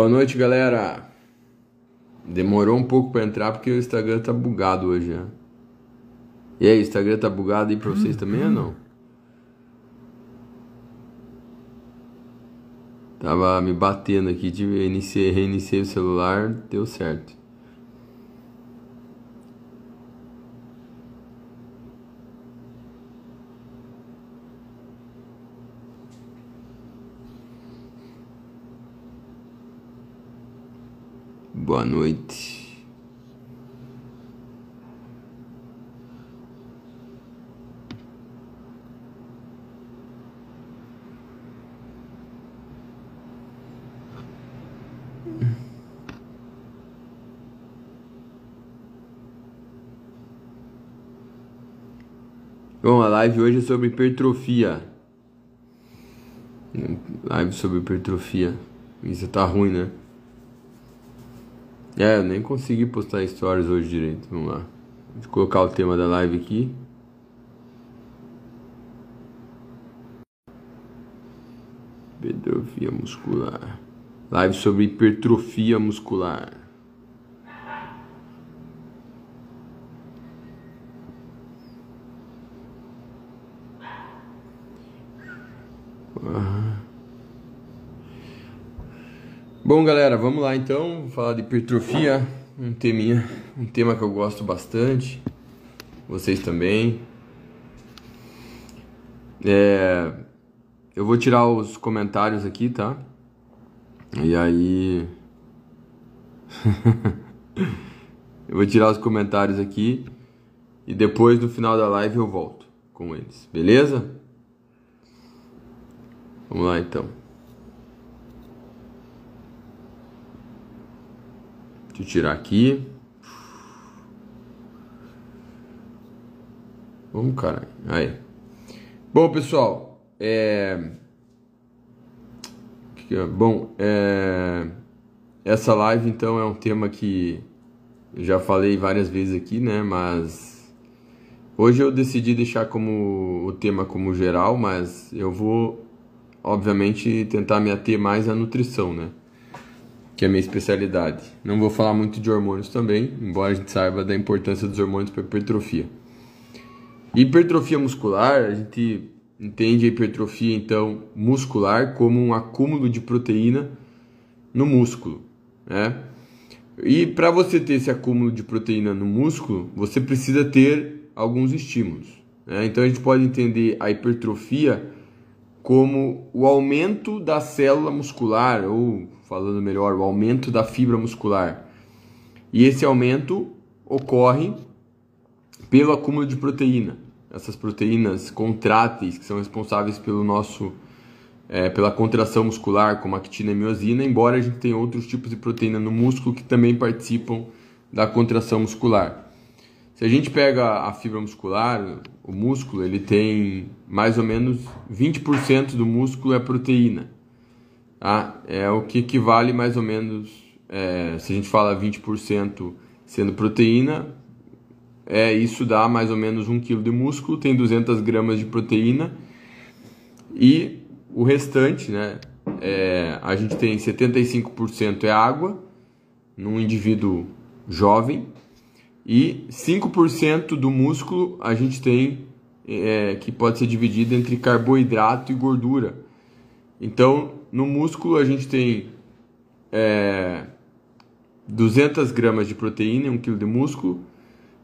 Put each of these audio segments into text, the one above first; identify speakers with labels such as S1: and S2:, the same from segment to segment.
S1: Boa noite, galera. Demorou um pouco para entrar porque o Instagram tá bugado hoje, né? E aí, o Instagram tá bugado aí pra vocês também ou não? Tava me batendo aqui, tive, iniciei, reiniciei o celular, deu certo. Boa noite. Bom, a live hoje é sobre hipertrofia. Live sobre hipertrofia. Isso tá ruim, né? É, eu nem consegui postar stories hoje direito. Vamos lá. Vou colocar o tema da live aqui. Hipertrofia muscular. Live sobre hipertrofia muscular. Bom, galera, vamos lá então, vou falar de hipertrofia, um teminha, um tema que eu gosto bastante. Vocês também. É, eu vou tirar os comentários aqui, tá? E aí Eu vou tirar os comentários aqui e depois no final da live eu volto com eles, beleza? Vamos lá então. Deixa eu tirar aqui. Vamos, caralho. Aí. Bom, pessoal, é... Bom, é... essa live então é um tema que eu já falei várias vezes aqui, né? Mas hoje eu decidi deixar como o tema como geral, mas eu vou, obviamente, tentar me ater mais à nutrição, né? Que é a minha especialidade. Não vou falar muito de hormônios também, embora a gente saiba da importância dos hormônios para hipertrofia. Hipertrofia muscular, a gente entende a hipertrofia então muscular como um acúmulo de proteína no músculo, né? E para você ter esse acúmulo de proteína no músculo, você precisa ter alguns estímulos. Né? Então a gente pode entender a hipertrofia como o aumento da célula muscular ou falando melhor, o aumento da fibra muscular. E esse aumento ocorre pelo acúmulo de proteína. Essas proteínas contráteis que são responsáveis pelo nosso é, pela contração muscular, como actina e miosina, embora a gente tenha outros tipos de proteína no músculo que também participam da contração muscular. Se a gente pega a fibra muscular, o músculo, ele tem mais ou menos 20% do músculo é proteína. Tá? É o que equivale mais ou menos, é, se a gente fala 20% sendo proteína, é, isso dá mais ou menos 1 kg de músculo, tem 200 gramas de proteína e o restante, né, é, a gente tem 75% é água num indivíduo jovem e 5% do músculo a gente tem é, que pode ser dividido entre carboidrato e gordura. Então, no músculo a gente tem é, 200 gramas de proteína em 1 kg de músculo.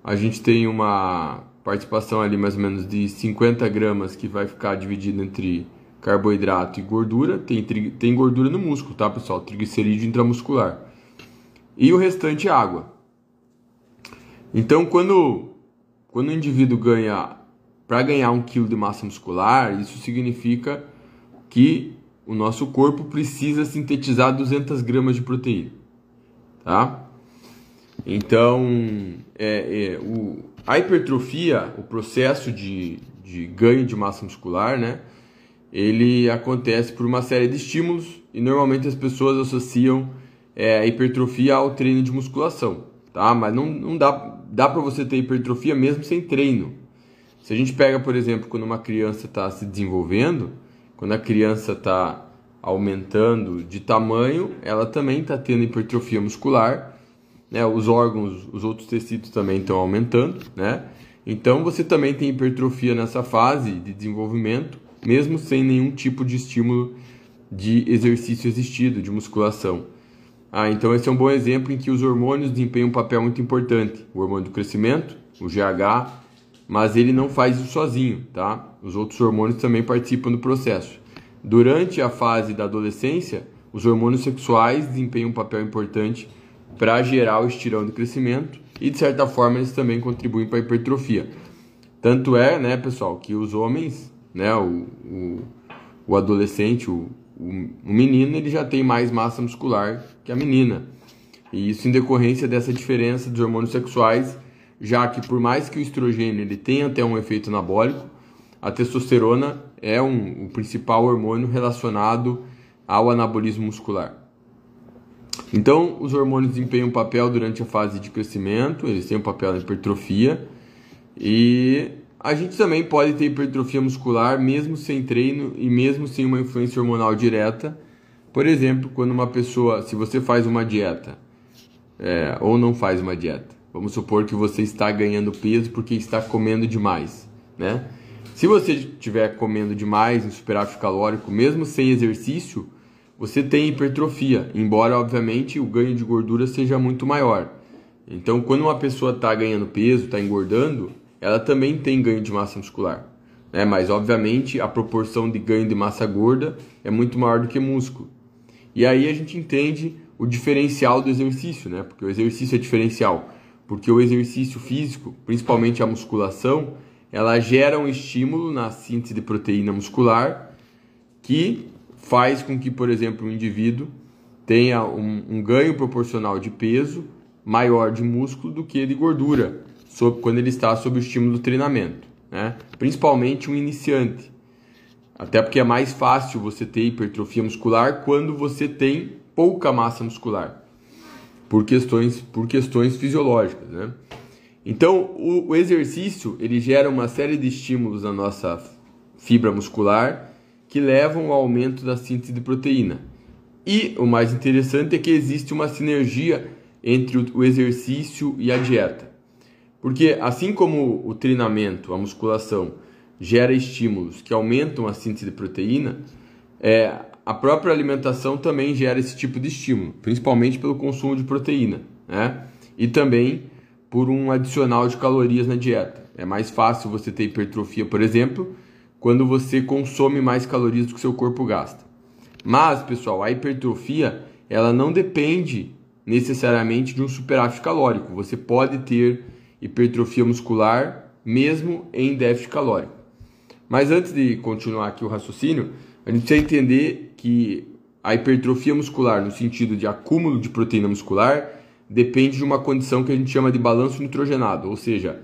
S1: A gente tem uma participação ali mais ou menos de 50 gramas que vai ficar dividido entre carboidrato e gordura. Tem, tem gordura no músculo, tá pessoal? Triglicerídeo intramuscular. E o restante é água. Então quando, quando o indivíduo ganha, para ganhar 1 kg de massa muscular, isso significa que o nosso corpo precisa sintetizar 200 gramas de proteína, tá? Então, é, é, o, a hipertrofia, o processo de, de ganho de massa muscular, né? Ele acontece por uma série de estímulos e normalmente as pessoas associam é, a hipertrofia ao treino de musculação, tá? Mas não, não dá, dá para você ter hipertrofia mesmo sem treino. Se a gente pega, por exemplo, quando uma criança está se desenvolvendo, quando a criança está aumentando de tamanho, ela também está tendo hipertrofia muscular, né? Os órgãos, os outros tecidos também estão aumentando, né? Então você também tem hipertrofia nessa fase de desenvolvimento, mesmo sem nenhum tipo de estímulo de exercício existido, de musculação. Ah, então esse é um bom exemplo em que os hormônios desempenham um papel muito importante. O hormônio do crescimento, o GH, mas ele não faz isso sozinho, tá? Os outros hormônios também participam do processo. Durante a fase da adolescência, os hormônios sexuais desempenham um papel importante para gerar o estirão do crescimento e de certa forma eles também contribuem para a hipertrofia. Tanto é, né, pessoal, que os homens, né, o, o, o adolescente, o, o menino ele já tem mais massa muscular que a menina. E isso em decorrência dessa diferença dos hormônios sexuais, já que por mais que o estrogênio ele tenha até um efeito anabólico, a testosterona é um, o principal hormônio relacionado ao anabolismo muscular. Então, os hormônios desempenham um papel durante a fase de crescimento, eles têm um papel na hipertrofia e a gente também pode ter hipertrofia muscular mesmo sem treino e mesmo sem uma influência hormonal direta. Por exemplo, quando uma pessoa, se você faz uma dieta é, ou não faz uma dieta, vamos supor que você está ganhando peso porque está comendo demais, né? Se você estiver comendo demais em superávit calórico, mesmo sem exercício, você tem hipertrofia, embora obviamente o ganho de gordura seja muito maior. Então, quando uma pessoa está ganhando peso, está engordando, ela também tem ganho de massa muscular. Né? Mas, obviamente, a proporção de ganho de massa gorda é muito maior do que músculo. E aí a gente entende o diferencial do exercício, né? Porque o exercício é diferencial. Porque o exercício físico, principalmente a musculação, ela gera um estímulo na síntese de proteína muscular que faz com que, por exemplo, o indivíduo tenha um, um ganho proporcional de peso maior de músculo do que de gordura sob, quando ele está sob o estímulo do treinamento, né? principalmente um iniciante. Até porque é mais fácil você ter hipertrofia muscular quando você tem pouca massa muscular, por questões, por questões fisiológicas. Né? Então, o, o exercício ele gera uma série de estímulos na nossa fibra muscular que levam ao aumento da síntese de proteína. E o mais interessante é que existe uma sinergia entre o exercício e a dieta. Porque assim como o treinamento, a musculação, gera estímulos que aumentam a síntese de proteína, é, a própria alimentação também gera esse tipo de estímulo, principalmente pelo consumo de proteína, né? E também por um adicional de calorias na dieta. É mais fácil você ter hipertrofia, por exemplo, quando você consome mais calorias do que seu corpo gasta. Mas, pessoal, a hipertrofia ela não depende necessariamente de um superávit calórico. Você pode ter hipertrofia muscular, mesmo em déficit calórico. Mas antes de continuar aqui o raciocínio, a gente precisa entender que a hipertrofia muscular, no sentido de acúmulo de proteína muscular, depende de uma condição que a gente chama de balanço nitrogenado, ou seja,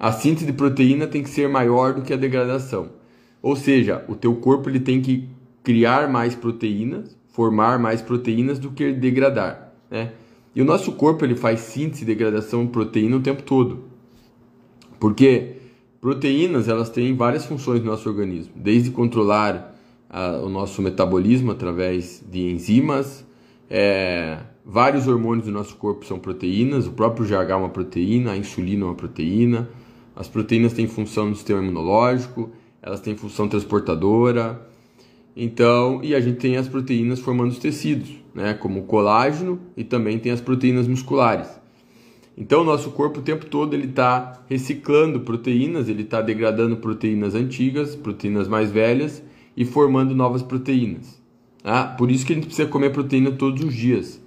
S1: a síntese de proteína tem que ser maior do que a degradação. Ou seja, o teu corpo ele tem que criar mais proteínas, formar mais proteínas do que degradar, né? E o nosso corpo ele faz síntese e degradação de proteína o tempo todo. Porque proteínas elas têm várias funções no nosso organismo, desde controlar a, o nosso metabolismo através de enzimas, é, vários hormônios do nosso corpo são proteínas, o próprio GH é uma proteína, a insulina é uma proteína, as proteínas têm função no sistema imunológico, elas têm função transportadora, então, e a gente tem as proteínas formando os tecidos, né, como o colágeno e também tem as proteínas musculares. Então, o nosso corpo o tempo todo ele está reciclando proteínas, ele está degradando proteínas antigas, proteínas mais velhas e formando novas proteínas. Tá? Por isso que a gente precisa comer proteína todos os dias.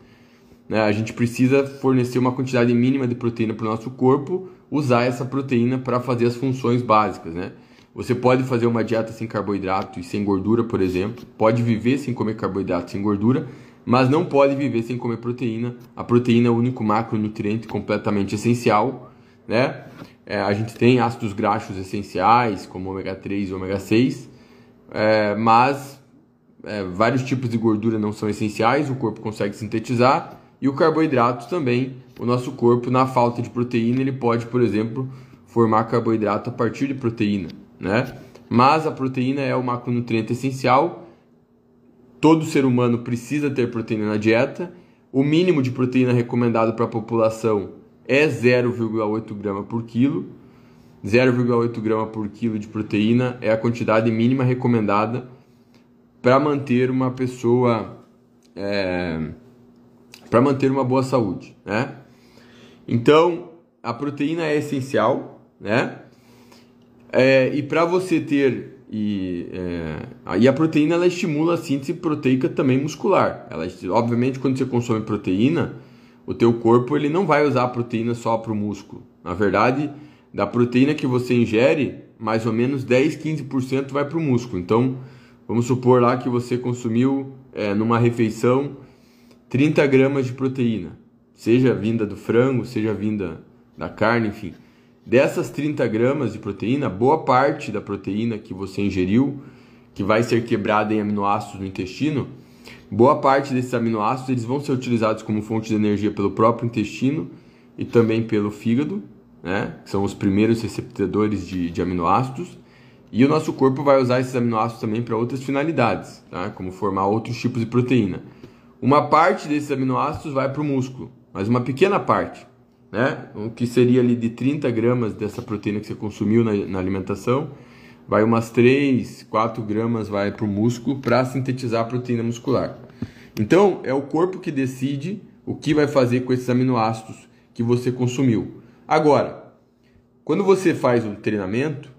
S1: Né? A gente precisa fornecer uma quantidade mínima de proteína para o nosso corpo, usar essa proteína para fazer as funções básicas, né? Você pode fazer uma dieta sem carboidrato e sem gordura, por exemplo. Pode viver sem comer carboidrato sem gordura, mas não pode viver sem comer proteína. A proteína é o único macronutriente completamente essencial, né? É, a gente tem ácidos graxos essenciais, como ômega 3 e ômega 6, é, mas é, vários tipos de gordura não são essenciais, o corpo consegue sintetizar, e o carboidrato também, o nosso corpo, na falta de proteína, ele pode, por exemplo, formar carboidrato a partir de proteína né? Mas a proteína é o macronutriente essencial todo ser humano precisa ter proteína na dieta. O mínimo de proteína recomendado para a população é 0,8 grama por quilo. 0,8 grama por quilo de proteína é a quantidade mínima recomendada para manter uma pessoa é, para manter uma boa saúde, né? Então a proteína é essencial, né? É, e para você ter e, é, a proteína ela estimula a síntese proteica também muscular. Ela, obviamente, quando você consome proteína, o teu corpo ele não vai usar a proteína só para o músculo. Na verdade, da proteína que você ingere, mais ou menos 10, 15% vai para o músculo. Então, vamos supor lá que você consumiu é, numa refeição 30 gramas de proteína, seja vinda do frango, seja vinda da carne, enfim. Dessas 30 gramas de proteína, boa parte da proteína que você ingeriu, que vai ser quebrada em aminoácidos no intestino, boa parte desses aminoácidos eles vão ser utilizados como fonte de energia pelo próprio intestino e também pelo fígado, né? são os primeiros receptadores de, de aminoácidos. E o nosso corpo vai usar esses aminoácidos também para outras finalidades, tá? como formar outros tipos de proteína. Uma parte desses aminoácidos vai para o músculo, mas uma pequena parte né? O que seria ali de 30 gramas dessa proteína que você consumiu na, na alimentação, vai umas 3, 4 gramas vai para o músculo para sintetizar a proteína muscular. Então, é o corpo que decide o que vai fazer com esses aminoácidos que você consumiu. Agora, quando você faz um treinamento,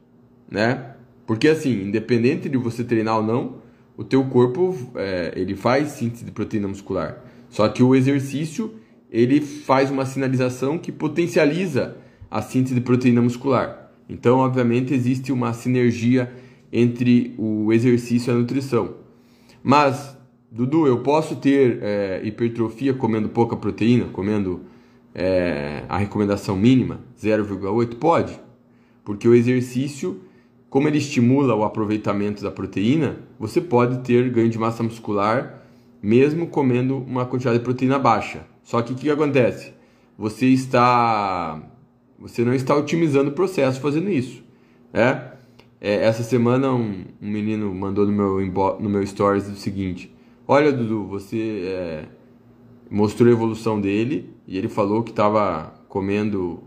S1: né? Porque assim, independente de você treinar ou não, o teu corpo é, ele faz síntese de proteína muscular. Só que o exercício ele faz uma sinalização que potencializa a síntese de proteína muscular. Então, obviamente, existe uma sinergia entre o exercício e a nutrição. Mas, Dudu, eu posso ter é, hipertrofia comendo pouca proteína, comendo é, a recomendação mínima, 0,8? Pode, porque o exercício, como ele estimula o aproveitamento da proteína, você pode ter ganho de massa muscular mesmo comendo uma quantidade de proteína baixa. Só que o que acontece? Você está. Você não está otimizando o processo fazendo isso. É? é essa semana um, um, menino mandou no meu, no meu stories o seguinte: Olha, Dudu, você é, mostrou a evolução dele e ele falou que estava comendo.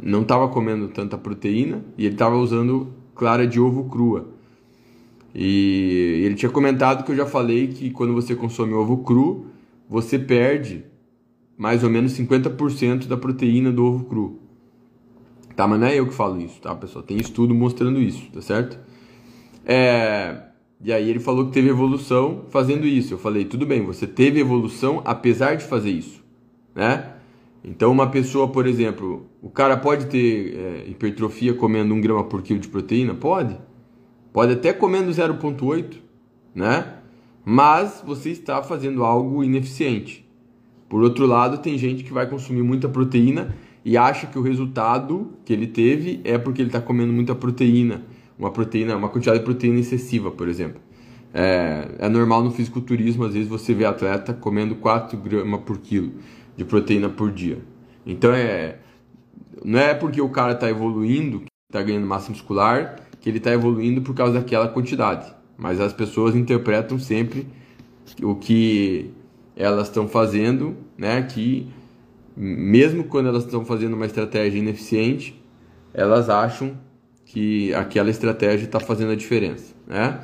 S1: Não estava comendo tanta proteína e ele estava usando clara de ovo crua. E ele tinha comentado que eu já falei que quando você consome ovo cru, você perde mais ou menos 50% da proteína do ovo cru. Tá, mas não é eu que falo isso, tá, pessoal? Tem estudo mostrando isso, tá certo? É... E aí ele falou que teve evolução fazendo isso. Eu falei, tudo bem, você teve evolução apesar de fazer isso, né? Então uma pessoa, por exemplo, o cara pode ter é, hipertrofia comendo um grama por quilo de proteína? Pode. Pode até comendo 0,8, né? Mas você está fazendo algo ineficiente. Por outro lado, tem gente que vai consumir muita proteína e acha que o resultado que ele teve é porque ele está comendo muita proteína, uma proteína, uma quantidade de proteína excessiva, por exemplo. É, é normal no fisiculturismo, às vezes você vê atleta comendo 4 gramas por quilo de proteína por dia. Então é, não é porque o cara está evoluindo, está ganhando massa muscular, que ele está evoluindo por causa daquela quantidade. Mas as pessoas interpretam sempre o que elas estão fazendo, né? Que mesmo quando elas estão fazendo uma estratégia ineficiente, elas acham que aquela estratégia está fazendo a diferença, né?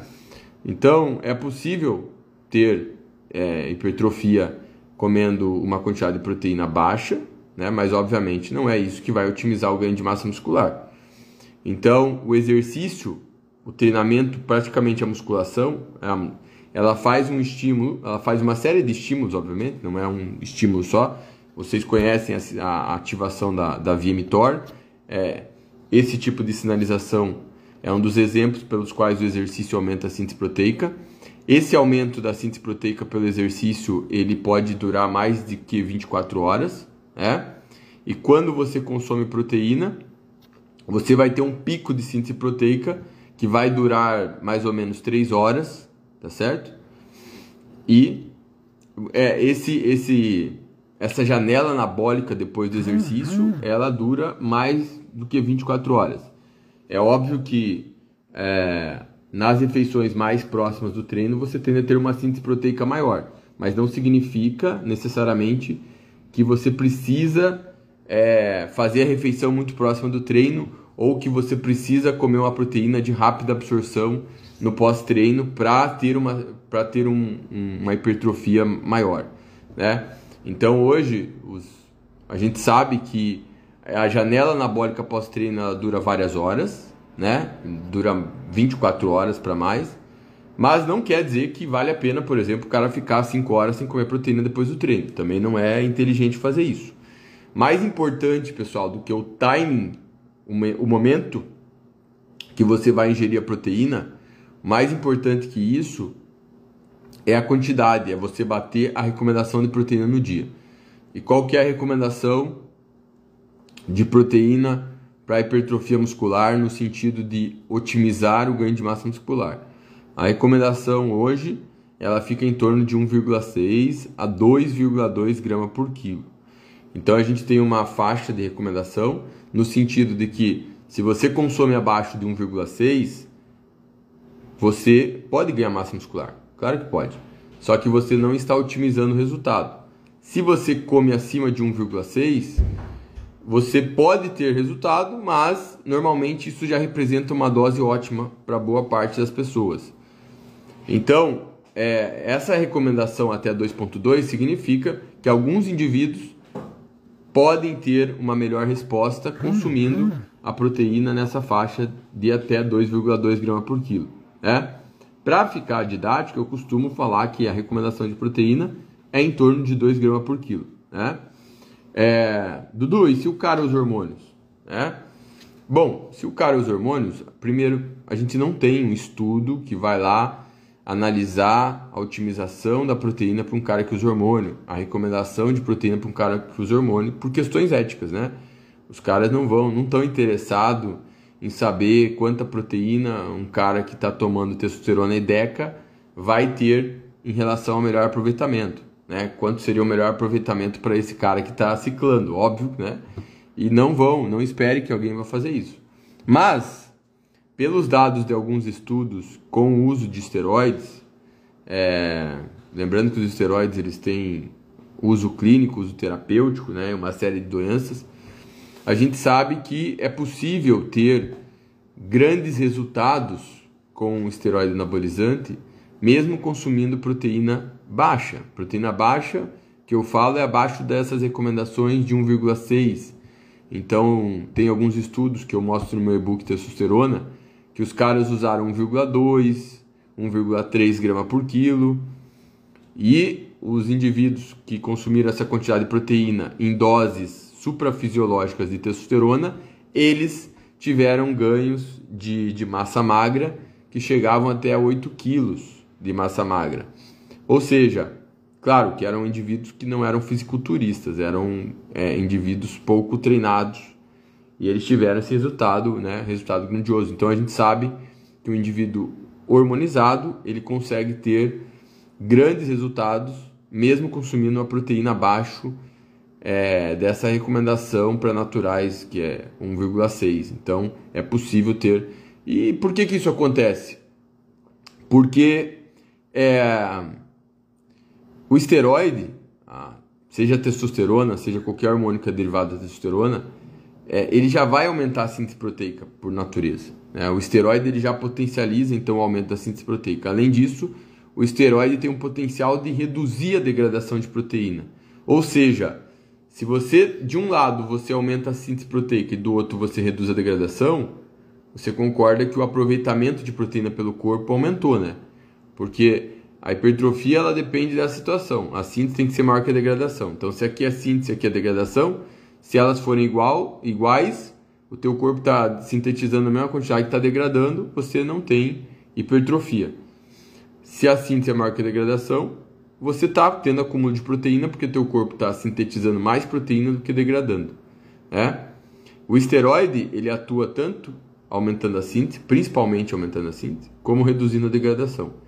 S1: Então é possível ter é, hipertrofia comendo uma quantidade de proteína baixa, né? Mas obviamente não é isso que vai otimizar o ganho de massa muscular. Então o exercício, o treinamento, praticamente a musculação, ela faz um estímulo, ela faz uma série de estímulos, obviamente, não é um estímulo só. Vocês conhecem a, a ativação da, da via. É, esse tipo de sinalização é um dos exemplos pelos quais o exercício aumenta a síntese proteica. Esse aumento da síntese proteica pelo exercício ele pode durar mais de que 24 horas, né? E quando você consome proteína, você vai ter um pico de síntese proteica que vai durar mais ou menos 3 horas, tá certo? E é, esse, esse, essa janela anabólica depois do exercício, uhum. ela dura mais do que 24 horas. É óbvio que é, nas refeições mais próximas do treino você tende a ter uma síntese proteica maior, mas não significa necessariamente que você precisa é, fazer a refeição muito próxima do treino ou que você precisa comer uma proteína de rápida absorção no pós-treino para ter, uma, ter um, uma hipertrofia maior. Né? Então hoje os, a gente sabe que a janela anabólica pós-treino dura várias horas, né? dura 24 horas para mais, mas não quer dizer que vale a pena, por exemplo, o cara ficar 5 horas sem comer proteína depois do treino. Também não é inteligente fazer isso. Mais importante, pessoal, do que o timing o momento que você vai ingerir a proteína, mais importante que isso é a quantidade, é você bater a recomendação de proteína no dia. E qual que é a recomendação de proteína para hipertrofia muscular no sentido de otimizar o ganho de massa muscular? A recomendação hoje ela fica em torno de 1,6 a 2,2 gramas por quilo. Então a gente tem uma faixa de recomendação no sentido de que se você consome abaixo de 1,6, você pode ganhar massa muscular. Claro que pode. Só que você não está otimizando o resultado. Se você come acima de 1,6, você pode ter resultado, mas normalmente isso já representa uma dose ótima para boa parte das pessoas. Então, é, essa recomendação até 2,2 significa que alguns indivíduos podem ter uma melhor resposta consumindo a proteína nessa faixa de até 2,2 gramas por quilo. Né? Para ficar didático, eu costumo falar que a recomendação de proteína é em torno de 2 gramas por quilo. Né? É, Dudu, e se o cara usa hormônios? Né? Bom, se o cara usa hormônios, primeiro, a gente não tem um estudo que vai lá analisar a otimização da proteína para um cara que usa hormônio, a recomendação de proteína para um cara que usa hormônio, por questões éticas, né? Os caras não vão, não estão interessados em saber quanta proteína um cara que está tomando testosterona e deca vai ter em relação ao melhor aproveitamento, né? Quanto seria o melhor aproveitamento para esse cara que está ciclando, óbvio, né? E não vão, não espere que alguém vá fazer isso. Mas pelos dados de alguns estudos com o uso de esteroides, é, lembrando que os esteroides eles têm uso clínico, uso terapêutico, né, uma série de doenças, a gente sabe que é possível ter grandes resultados com o esteroide anabolizante, mesmo consumindo proteína baixa. Proteína baixa, que eu falo, é abaixo dessas recomendações de 1,6. Então, tem alguns estudos que eu mostro no meu e-book Testosterona, que os caras usaram 1,2, 1,3 grama por quilo e os indivíduos que consumiram essa quantidade de proteína em doses suprafisiológicas de testosterona, eles tiveram ganhos de, de massa magra que chegavam até 8 quilos de massa magra. Ou seja, claro que eram indivíduos que não eram fisiculturistas, eram é, indivíduos pouco treinados e eles tiveram esse resultado, né, resultado grandioso. Então a gente sabe que o indivíduo hormonizado ele consegue ter grandes resultados mesmo consumindo uma proteína abaixo é, dessa recomendação para naturais que é 1,6. Então é possível ter. E por que que isso acontece? Porque é, o esteroide, seja testosterona, seja qualquer hormônio que é derivado da testosterona, é, ele já vai aumentar a síntese proteica por natureza. Né? O esteroide ele já potencializa então o aumento da síntese proteica. Além disso, o esteroide tem um potencial de reduzir a degradação de proteína. Ou seja, se você de um lado você aumenta a síntese proteica e do outro você reduz a degradação, você concorda que o aproveitamento de proteína pelo corpo aumentou, né? Porque a hipertrofia ela depende da situação. A síntese tem que ser maior que a degradação. Então, se aqui é a síntese, aqui é degradação, se elas forem igual, iguais, o teu corpo está sintetizando a mesma quantidade que está degradando, você não tem hipertrofia. Se a síntese é maior que a degradação, você está tendo acúmulo de proteína porque teu corpo está sintetizando mais proteína do que degradando. Né? O esteroide ele atua tanto aumentando a síntese, principalmente aumentando a síntese, como reduzindo a degradação.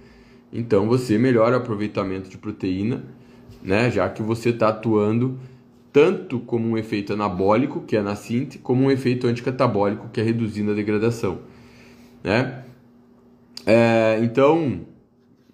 S1: Então você melhora o aproveitamento de proteína, né? já que você está atuando tanto como um efeito anabólico, que é na síntese, como um efeito anticatabólico, que é reduzindo a degradação. Né? É, então,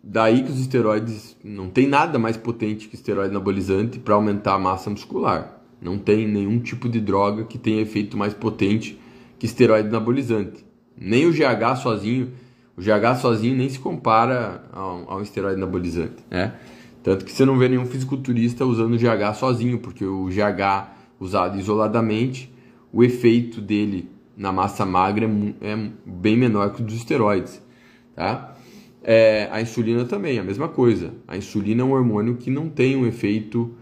S1: daí que os esteroides não tem nada mais potente que esteroide anabolizante para aumentar a massa muscular. Não tem nenhum tipo de droga que tenha efeito mais potente que esteroide anabolizante. Nem o GH sozinho, o GH sozinho nem se compara ao, esteroide anabolizante, né? Tanto que você não vê nenhum fisiculturista usando o GH sozinho, porque o GH usado isoladamente, o efeito dele na massa magra é, é bem menor que o dos esteroides, tá? É, a insulina também, a mesma coisa. A insulina é um hormônio que não tem um efeito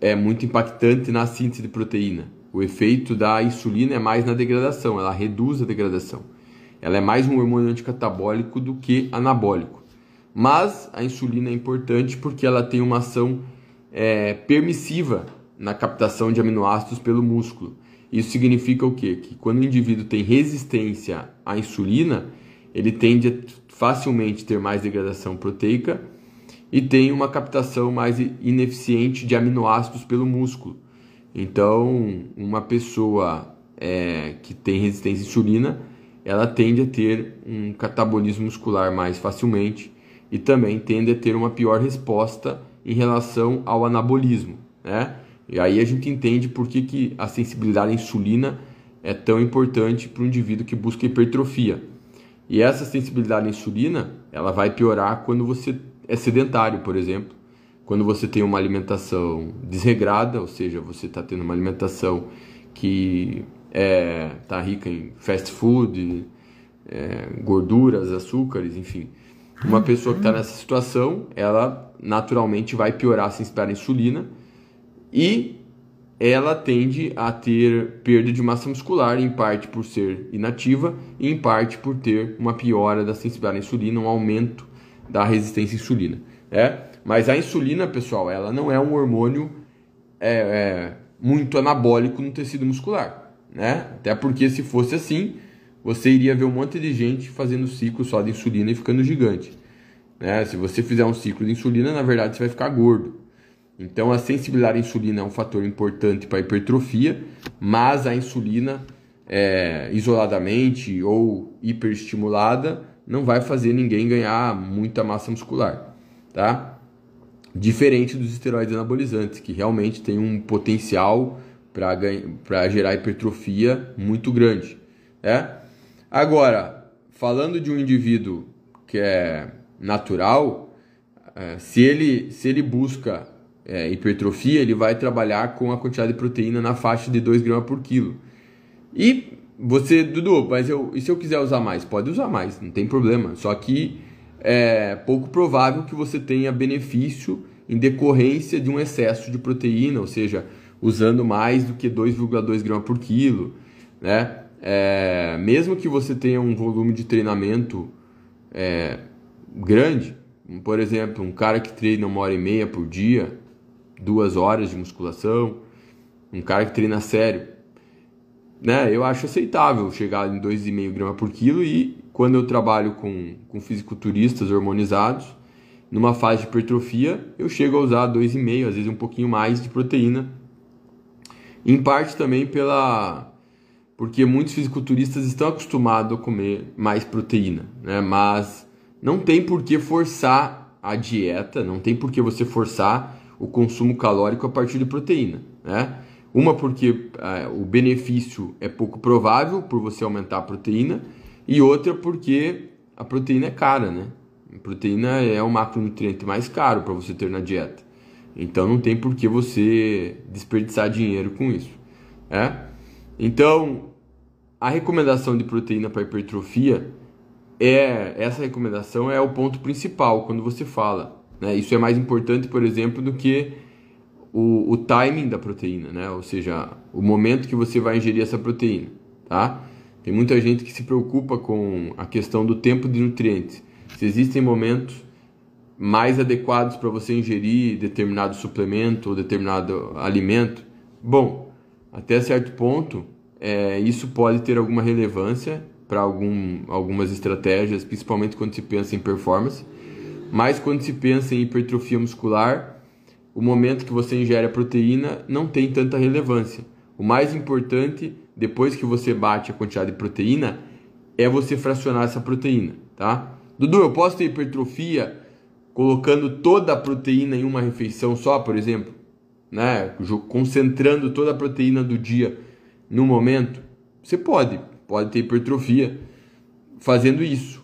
S1: é, muito impactante na síntese de proteína. O efeito da insulina é mais na degradação, ela reduz a degradação. Ela é mais um hormônio anticatabólico do que anabólico. Mas a insulina é importante porque ela tem uma ação é, permissiva na captação de aminoácidos pelo músculo. Isso significa o quê? Que quando o indivíduo tem resistência à insulina, ele tende a facilmente ter mais degradação proteica e tem uma captação mais ineficiente de aminoácidos pelo músculo. Então, uma pessoa é, que tem resistência à insulina, ela tende a ter um catabolismo muscular mais facilmente e também tende a ter uma pior resposta em relação ao anabolismo, né? E aí a gente entende por que, que a sensibilidade à insulina é tão importante para o indivíduo que busca hipertrofia. E essa sensibilidade à insulina, ela vai piorar quando você é sedentário, por exemplo, quando você tem uma alimentação desregrada, ou seja, você está tendo uma alimentação que é, tá rica em fast food, é, gorduras, açúcares, enfim. Uma pessoa que está nessa situação, ela naturalmente vai piorar sensibilidade à insulina e ela tende a ter perda de massa muscular, em parte por ser inativa e em parte por ter uma piora da sensibilidade à insulina, um aumento da resistência à insulina. É? Mas a insulina, pessoal, ela não é um hormônio é, é, muito anabólico no tecido muscular. Né? Até porque se fosse assim, você iria ver um monte de gente fazendo ciclo só de insulina e ficando gigante. Né? Se você fizer um ciclo de insulina, na verdade você vai ficar gordo. Então a sensibilidade à insulina é um fator importante para a hipertrofia, mas a insulina é, isoladamente ou hiperestimulada não vai fazer ninguém ganhar muita massa muscular, tá? Diferente dos esteroides anabolizantes, que realmente tem um potencial para gerar hipertrofia muito grande, né? Agora, falando de um indivíduo que é natural, é, se ele, se ele busca é, hipertrofia, ele vai trabalhar com a quantidade de proteína na faixa de 2 gramas por quilo. E você, Dudu, mas eu, e se eu quiser usar mais? Pode usar mais, não tem problema. Só que é pouco provável que você tenha benefício em decorrência de um excesso de proteína, ou seja, usando mais do que 2,2 gramas por quilo, né? É, mesmo que você tenha um volume de treinamento é, grande, por exemplo, um cara que treina uma hora e meia por dia, duas horas de musculação, um cara que treina sério, né? Eu acho aceitável chegar em 2,5 gramas por quilo e quando eu trabalho com, com fisiculturistas hormonizados, numa fase de hipertrofia, eu chego a usar 2,5, às vezes um pouquinho mais de proteína. Em parte também pela porque muitos fisiculturistas estão acostumados a comer mais proteína, né? Mas não tem por que forçar a dieta, não tem por que você forçar o consumo calórico a partir de proteína, né? Uma porque é, o benefício é pouco provável por você aumentar a proteína e outra porque a proteína é cara, né? A proteína é o macronutriente mais caro para você ter na dieta. Então não tem por que você desperdiçar dinheiro com isso, é? Então, a recomendação de proteína para hipertrofia é essa recomendação é o ponto principal quando você fala né? Isso é mais importante, por exemplo, do que o, o timing da proteína, né? ou seja, o momento que você vai ingerir essa proteína. Tá? Tem muita gente que se preocupa com a questão do tempo de nutrientes. Se existem momentos mais adequados para você ingerir determinado suplemento ou determinado alimento, bom, até certo ponto, é, isso pode ter alguma relevância para algum, algumas estratégias, principalmente quando se pensa em performance. Mas quando se pensa em hipertrofia muscular, o momento que você ingere a proteína não tem tanta relevância. O mais importante, depois que você bate a quantidade de proteína, é você fracionar essa proteína, tá? Dudu, eu posso ter hipertrofia colocando toda a proteína em uma refeição só, por exemplo? Né? Concentrando toda a proteína do dia no momento? Você pode, pode ter hipertrofia fazendo isso.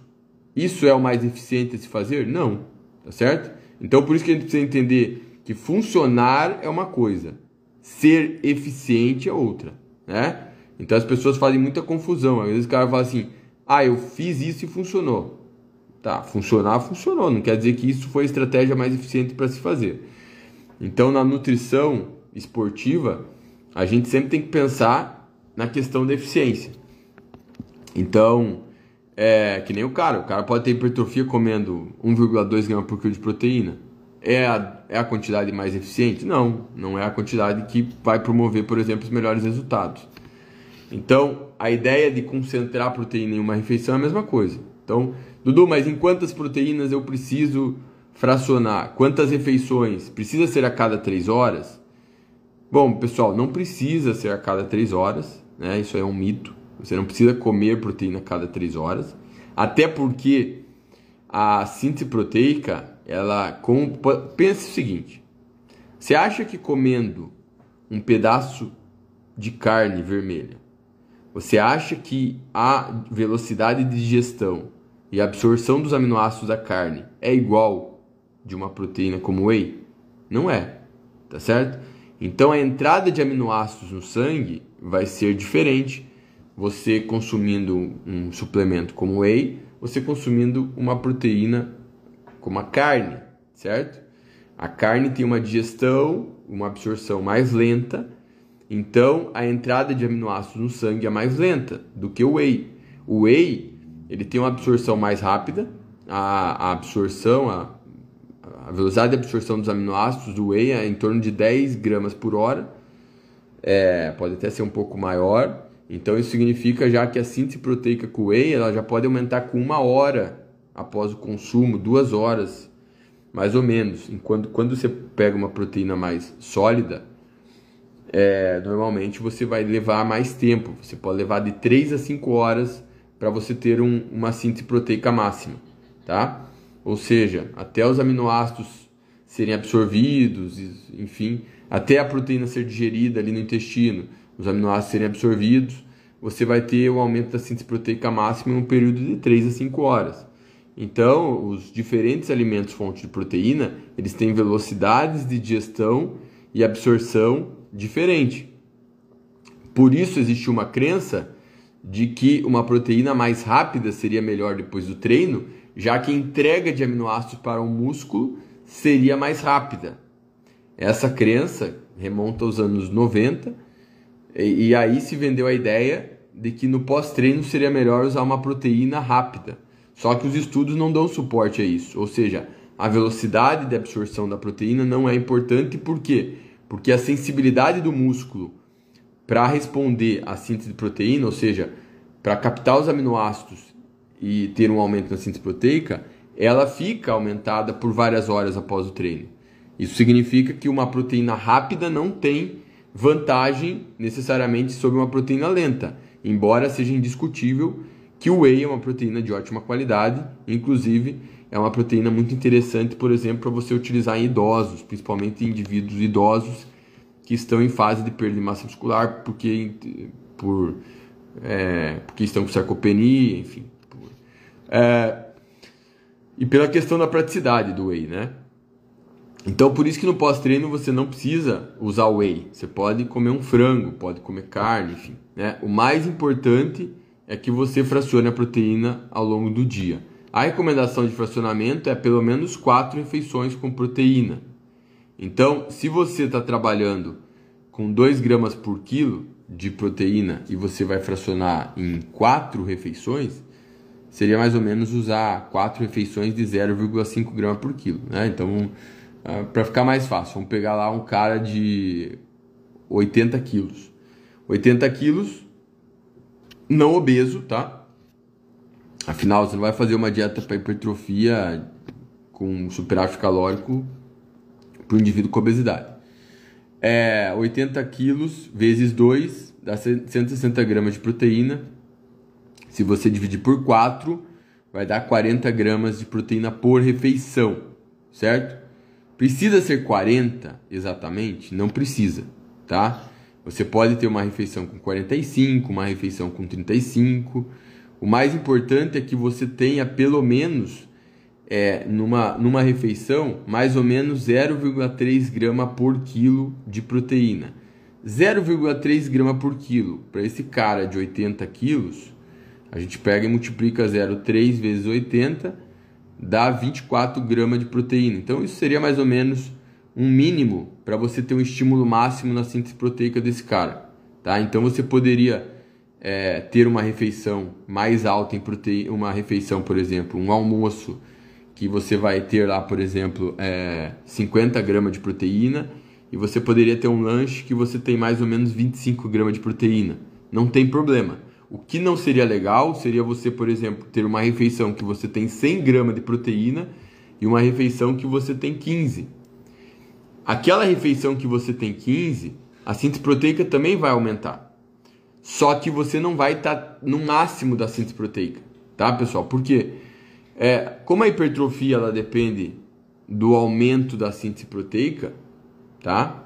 S1: Isso é o mais eficiente a se fazer? Não, tá certo? Então por isso que a gente precisa entender que funcionar é uma coisa, ser eficiente é outra, né? Então as pessoas fazem muita confusão. Às vezes o cara fala assim: "Ah, eu fiz isso e funcionou". Tá, funcionar funcionou, não quer dizer que isso foi a estratégia mais eficiente para se fazer. Então na nutrição esportiva, a gente sempre tem que pensar na questão da eficiência. Então, é que nem o cara, o cara pode ter hipertrofia comendo 1,2 gramas por quilo de proteína. É a, é a quantidade mais eficiente? Não, não é a quantidade que vai promover, por exemplo, os melhores resultados. Então, a ideia de concentrar proteína em uma refeição é a mesma coisa. Então, Dudu, mas em quantas proteínas eu preciso fracionar? Quantas refeições? Precisa ser a cada 3 horas? Bom, pessoal, não precisa ser a cada 3 horas, né? Isso é um mito. Você não precisa comer proteína a cada 3 horas. Até porque a síntese proteica, ela com... pensa o seguinte: você acha que comendo um pedaço de carne vermelha você acha que a velocidade de digestão e absorção dos aminoácidos da carne é igual de uma proteína como whey? Não é, tá certo? Então a entrada de aminoácidos no sangue vai ser diferente você consumindo um suplemento como whey, você consumindo uma proteína como a carne, certo? A carne tem uma digestão, uma absorção mais lenta então, a entrada de aminoácidos no sangue é mais lenta do que o whey. O whey ele tem uma absorção mais rápida, a, a absorção, a, a, velocidade de absorção dos aminoácidos do whey é em torno de 10 gramas por hora, é, pode até ser um pouco maior. Então, isso significa já que a síntese proteica com whey ela já pode aumentar com uma hora após o consumo, duas horas, mais ou menos. Enquanto quando você pega uma proteína mais sólida, é, normalmente você vai levar mais tempo. Você pode levar de 3 a 5 horas para você ter um, uma síntese proteica máxima, tá? Ou seja, até os aminoácidos serem absorvidos, enfim, até a proteína ser digerida ali no intestino, os aminoácidos serem absorvidos, você vai ter o um aumento da síntese proteica máxima em um período de 3 a 5 horas. Então, os diferentes alimentos fontes de proteína, eles têm velocidades de digestão e absorção diferente. Por isso existe uma crença de que uma proteína mais rápida seria melhor depois do treino, já que a entrega de aminoácidos para o músculo seria mais rápida. Essa crença remonta aos anos 90 e, e aí se vendeu a ideia de que no pós-treino seria melhor usar uma proteína rápida. Só que os estudos não dão suporte a isso, ou seja, a velocidade de absorção da proteína não é importante porque porque a sensibilidade do músculo para responder à síntese de proteína, ou seja, para captar os aminoácidos e ter um aumento na síntese proteica, ela fica aumentada por várias horas após o treino. Isso significa que uma proteína rápida não tem vantagem necessariamente sobre uma proteína lenta, embora seja indiscutível que o whey é uma proteína de ótima qualidade, inclusive é uma proteína muito interessante, por exemplo, para você utilizar em idosos, principalmente em indivíduos idosos que estão em fase de perda de massa muscular, porque, por, é, porque estão com sarcopenia, enfim. Por, é, e pela questão da praticidade do whey, né? Então, por isso que no pós-treino você não precisa usar whey. Você pode comer um frango, pode comer carne, enfim. Né? O mais importante é que você fracione a proteína ao longo do dia. A recomendação de fracionamento é pelo menos quatro refeições com proteína. Então, se você está trabalhando com 2 gramas por quilo de proteína e você vai fracionar em quatro refeições, seria mais ou menos usar quatro refeições de 0,5 gramas por quilo. Né? Então, ah, para ficar mais fácil, vamos pegar lá um cara de 80 quilos. 80 quilos, não obeso, tá? Afinal, você não vai fazer uma dieta para hipertrofia com superávit calórico para o indivíduo com obesidade. É 80 quilos vezes 2 dá 160 gramas de proteína. Se você dividir por 4, vai dar 40 gramas de proteína por refeição, certo? Precisa ser 40 exatamente? Não precisa, tá? Você pode ter uma refeição com 45, uma refeição com 35. O mais importante é que você tenha pelo menos é, numa, numa refeição mais ou menos 0,3 grama por quilo de proteína. 0,3 grama por quilo para esse cara de 80 quilos, a gente pega e multiplica 0,3 vezes 80, dá 24 gramas de proteína. Então isso seria mais ou menos um mínimo para você ter um estímulo máximo na síntese proteica desse cara. Tá? Então você poderia é, ter uma refeição mais alta em proteína, uma refeição, por exemplo, um almoço que você vai ter lá, por exemplo, é, 50 gramas de proteína e você poderia ter um lanche que você tem mais ou menos 25 gramas de proteína. Não tem problema. O que não seria legal seria você, por exemplo, ter uma refeição que você tem 100 gramas de proteína e uma refeição que você tem 15. Aquela refeição que você tem 15, a síntese proteica também vai aumentar. Só que você não vai estar tá no máximo da síntese proteica, tá, pessoal? Porque é, como a hipertrofia ela depende do aumento da síntese proteica, tá?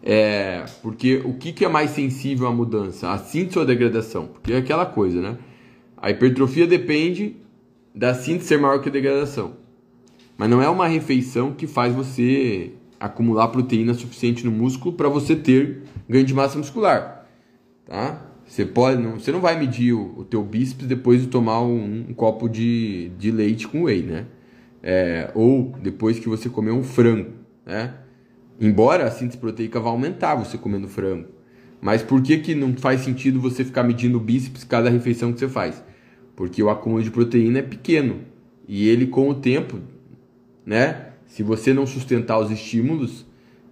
S1: É, porque o que, que é mais sensível à mudança? A síntese ou a degradação? Porque é aquela coisa, né? A hipertrofia depende da síntese ser maior que a degradação. Mas não é uma refeição que faz você acumular proteína suficiente no músculo para você ter ganho de massa muscular, tá? Você pode, não, você não vai medir o, o teu bíceps depois de tomar um, um, copo de, de leite com whey, né? É, ou depois que você comer um frango, né? Embora a síntese proteica vá aumentar você comendo frango. Mas por que, que não faz sentido você ficar medindo o bíceps cada refeição que você faz? Porque o acúmulo de proteína é pequeno. E ele, com o tempo, né? Se você não sustentar os estímulos,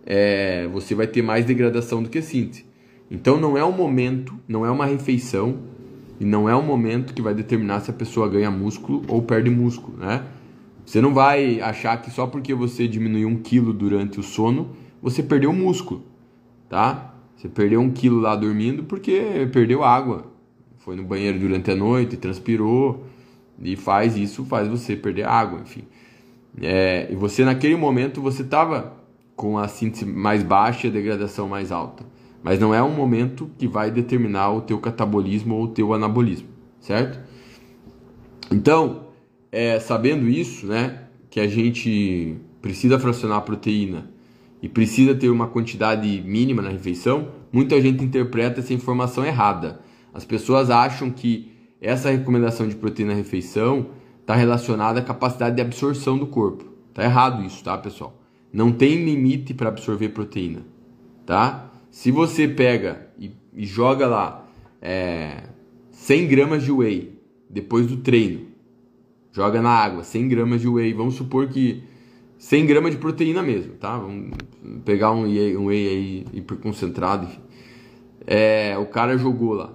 S1: é, você vai ter mais degradação do que síntese. Então não é um momento, não é uma refeição e não é um momento que vai determinar se a pessoa ganha músculo ou perde músculo, né? Você não vai achar que só porque você diminuiu um quilo durante o sono, você perdeu músculo, tá? Você perdeu um quilo lá dormindo porque perdeu água. Foi no banheiro durante a noite, transpirou e faz isso, faz você perder água, enfim. É, e você naquele momento você estava com a síntese mais baixa e a degradação mais alta. Mas não é um momento que vai determinar o teu catabolismo ou o teu anabolismo, certo? Então, é, sabendo isso, né, que a gente precisa fracionar a proteína e precisa ter uma quantidade mínima na refeição, muita gente interpreta essa informação errada. As pessoas acham que essa recomendação de proteína na refeição está relacionada à capacidade de absorção do corpo. Tá errado isso, tá, pessoal? Não tem limite para absorver proteína, tá? Se você pega e, e joga lá é, 100 gramas de whey depois do treino joga na água 100 gramas de whey, vamos supor que 100 gramas de proteína mesmo, tá? Vamos pegar um whey, um whey aí hiperconcentrado. É, o cara jogou lá,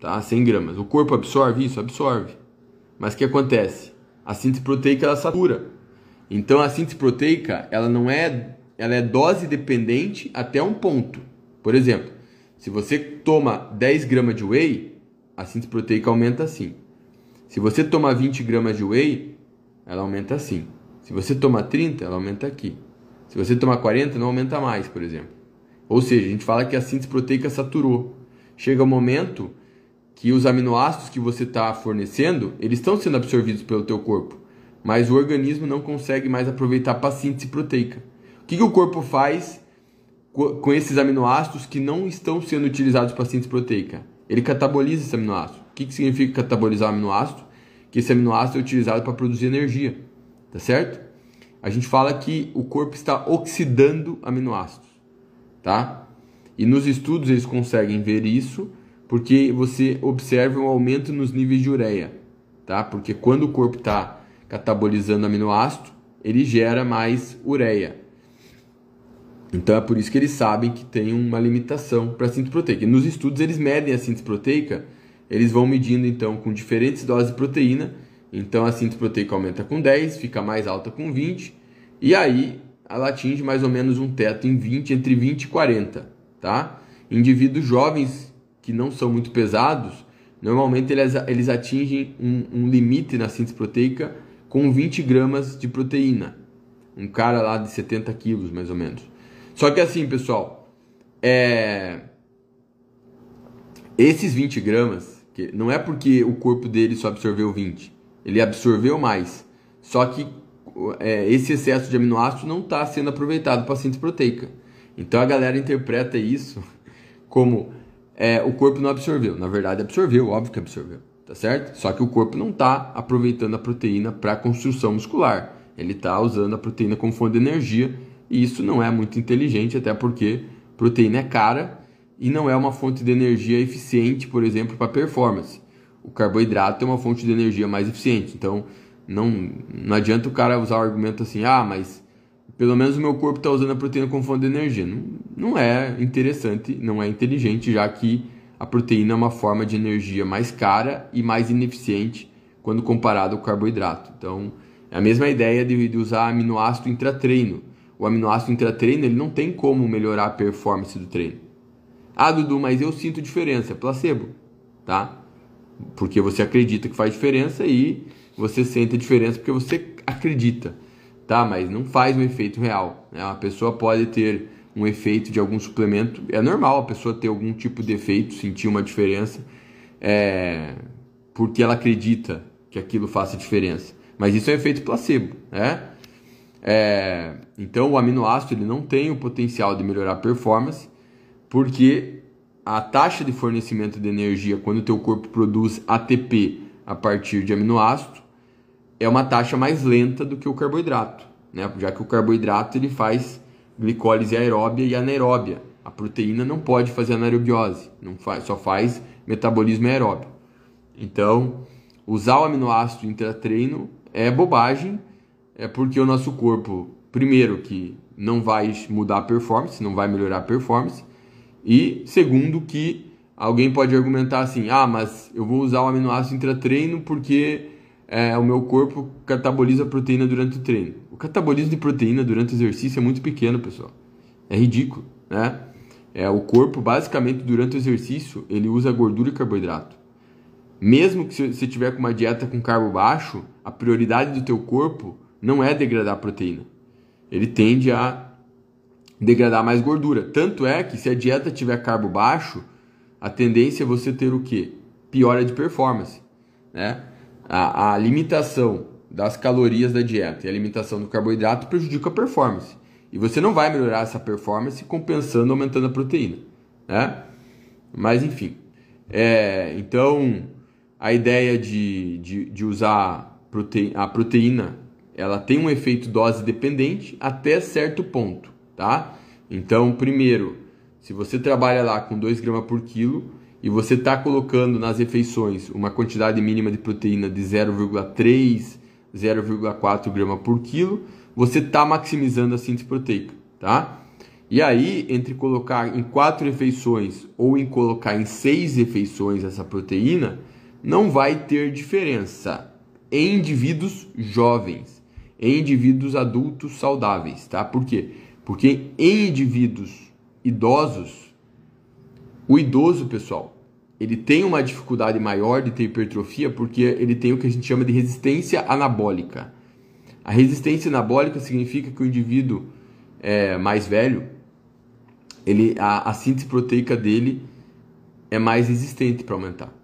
S1: tá? 100 gramas. O corpo absorve isso? Absorve. Mas o que acontece? A síntese proteica ela satura. Então a síntese proteica, ela não é, ela é dose dependente até um ponto. Por exemplo, se você toma 10 gramas de whey, a síntese proteica aumenta assim. Se você toma 20 gramas de whey, ela aumenta assim. Se você toma 30, ela aumenta aqui. Se você toma 40, não aumenta mais, por exemplo. Ou seja, a gente fala que a síntese proteica saturou. Chega o um momento que os aminoácidos que você está fornecendo, eles estão sendo absorvidos pelo teu corpo, mas o organismo não consegue mais aproveitar para a síntese proteica. O que, que o corpo faz com esses aminoácidos que não estão sendo utilizados para síntese proteica? Ele cataboliza esse aminoácido que, que significa catabolizar aminoácido? Que esse aminoácido é utilizado para produzir energia, tá certo? A gente fala que o corpo está oxidando aminoácidos, tá? E nos estudos eles conseguem ver isso porque você observa um aumento nos níveis de ureia, tá? Porque quando o corpo está catabolizando aminoácido, ele gera mais ureia. Então é por isso que eles sabem que tem uma limitação para a síntese proteica. E nos estudos eles medem a síntese proteica eles vão medindo então com diferentes doses de proteína. Então a síntese proteica aumenta com 10, fica mais alta com 20, e aí ela atinge mais ou menos um teto em 20, entre 20 e 40, tá? Indivíduos jovens que não são muito pesados Normalmente eles, eles atingem um, um limite na síntese proteica com 20 gramas de proteína. Um cara lá de 70 quilos, mais ou menos. Só que assim, pessoal, é... esses 20 gramas, que não é porque o corpo dele só absorveu 20, ele absorveu mais. Só que é, esse excesso de aminoácido não está sendo aproveitado para a síntese proteica. Então a galera interpreta isso como é, o corpo não absorveu. Na verdade, absorveu, óbvio que absorveu, tá certo? Só que o corpo não está aproveitando a proteína para construção muscular. Ele está usando a proteína como fonte de energia e isso não é muito inteligente, até porque proteína é cara e não é uma fonte de energia eficiente, por exemplo, para performance. O carboidrato é uma fonte de energia mais eficiente. Então, não, não adianta o cara usar o argumento assim, ah, mas pelo menos o meu corpo está usando a proteína como fonte de energia. Não, não é interessante, não é inteligente, já que a proteína é uma forma de energia mais cara e mais ineficiente quando comparado ao carboidrato. Então, é a mesma ideia de, de usar aminoácido intratreino. O aminoácido intratreino ele não tem como melhorar a performance do treino. Ah, Dudu, mas eu sinto diferença. Placebo, tá? Porque você acredita que faz diferença e você sente a diferença porque você acredita tá? Mas não faz um efeito real. Né? Uma pessoa pode ter um efeito de algum suplemento, é normal a pessoa ter algum tipo de efeito, sentir uma diferença, é, porque ela acredita que aquilo faça diferença. Mas isso é um efeito placebo, né? É, então o aminoácido ele não tem o potencial de melhorar a performance, porque a taxa de fornecimento de energia quando o teu corpo produz ATP a partir de aminoácido é uma taxa mais lenta do que o carboidrato, né? já que o carboidrato ele faz glicólise aeróbia e anaeróbia. A proteína não pode fazer anaerobiose, não faz, só faz metabolismo aeróbio. Então, usar o aminoácido intratreino é bobagem, é porque o nosso corpo, primeiro, que não vai mudar a performance, não vai melhorar a performance, e segundo, que alguém pode argumentar assim: ah, mas eu vou usar o aminoácido intratreino porque é, o meu corpo cataboliza proteína durante o treino. O catabolismo de proteína durante o exercício é muito pequeno, pessoal. É ridículo, né? É, o corpo, basicamente, durante o exercício, ele usa gordura e carboidrato. Mesmo que você tiver com uma dieta com carbo baixo, a prioridade do teu corpo não é degradar proteína. Ele tende a degradar mais gordura. Tanto é que se a dieta tiver carbo baixo, a tendência é você ter o quê? Piora de performance, né? a, a limitação das calorias da dieta e a limitação do carboidrato prejudica a performance. E você não vai melhorar essa performance compensando, aumentando a proteína. Né? Mas enfim. É, então, a ideia de, de, de usar prote, a proteína ela tem um efeito dose dependente até certo ponto. Tá? Então, primeiro, se você trabalha lá com 2 gramas por quilo, e você está colocando nas refeições uma quantidade mínima de proteína de 0,3, 0,4 grama por quilo, você está maximizando a síntese proteica, tá? E aí, entre colocar em quatro refeições ou em colocar em seis refeições essa proteína, não vai ter diferença em indivíduos jovens, em indivíduos adultos saudáveis, tá? Por quê? Porque em indivíduos idosos o idoso, pessoal, ele tem uma dificuldade maior de ter hipertrofia porque ele tem o que a gente chama de resistência anabólica. A resistência anabólica significa que o indivíduo é, mais velho, ele, a, a síntese proteica dele é mais resistente para aumentar.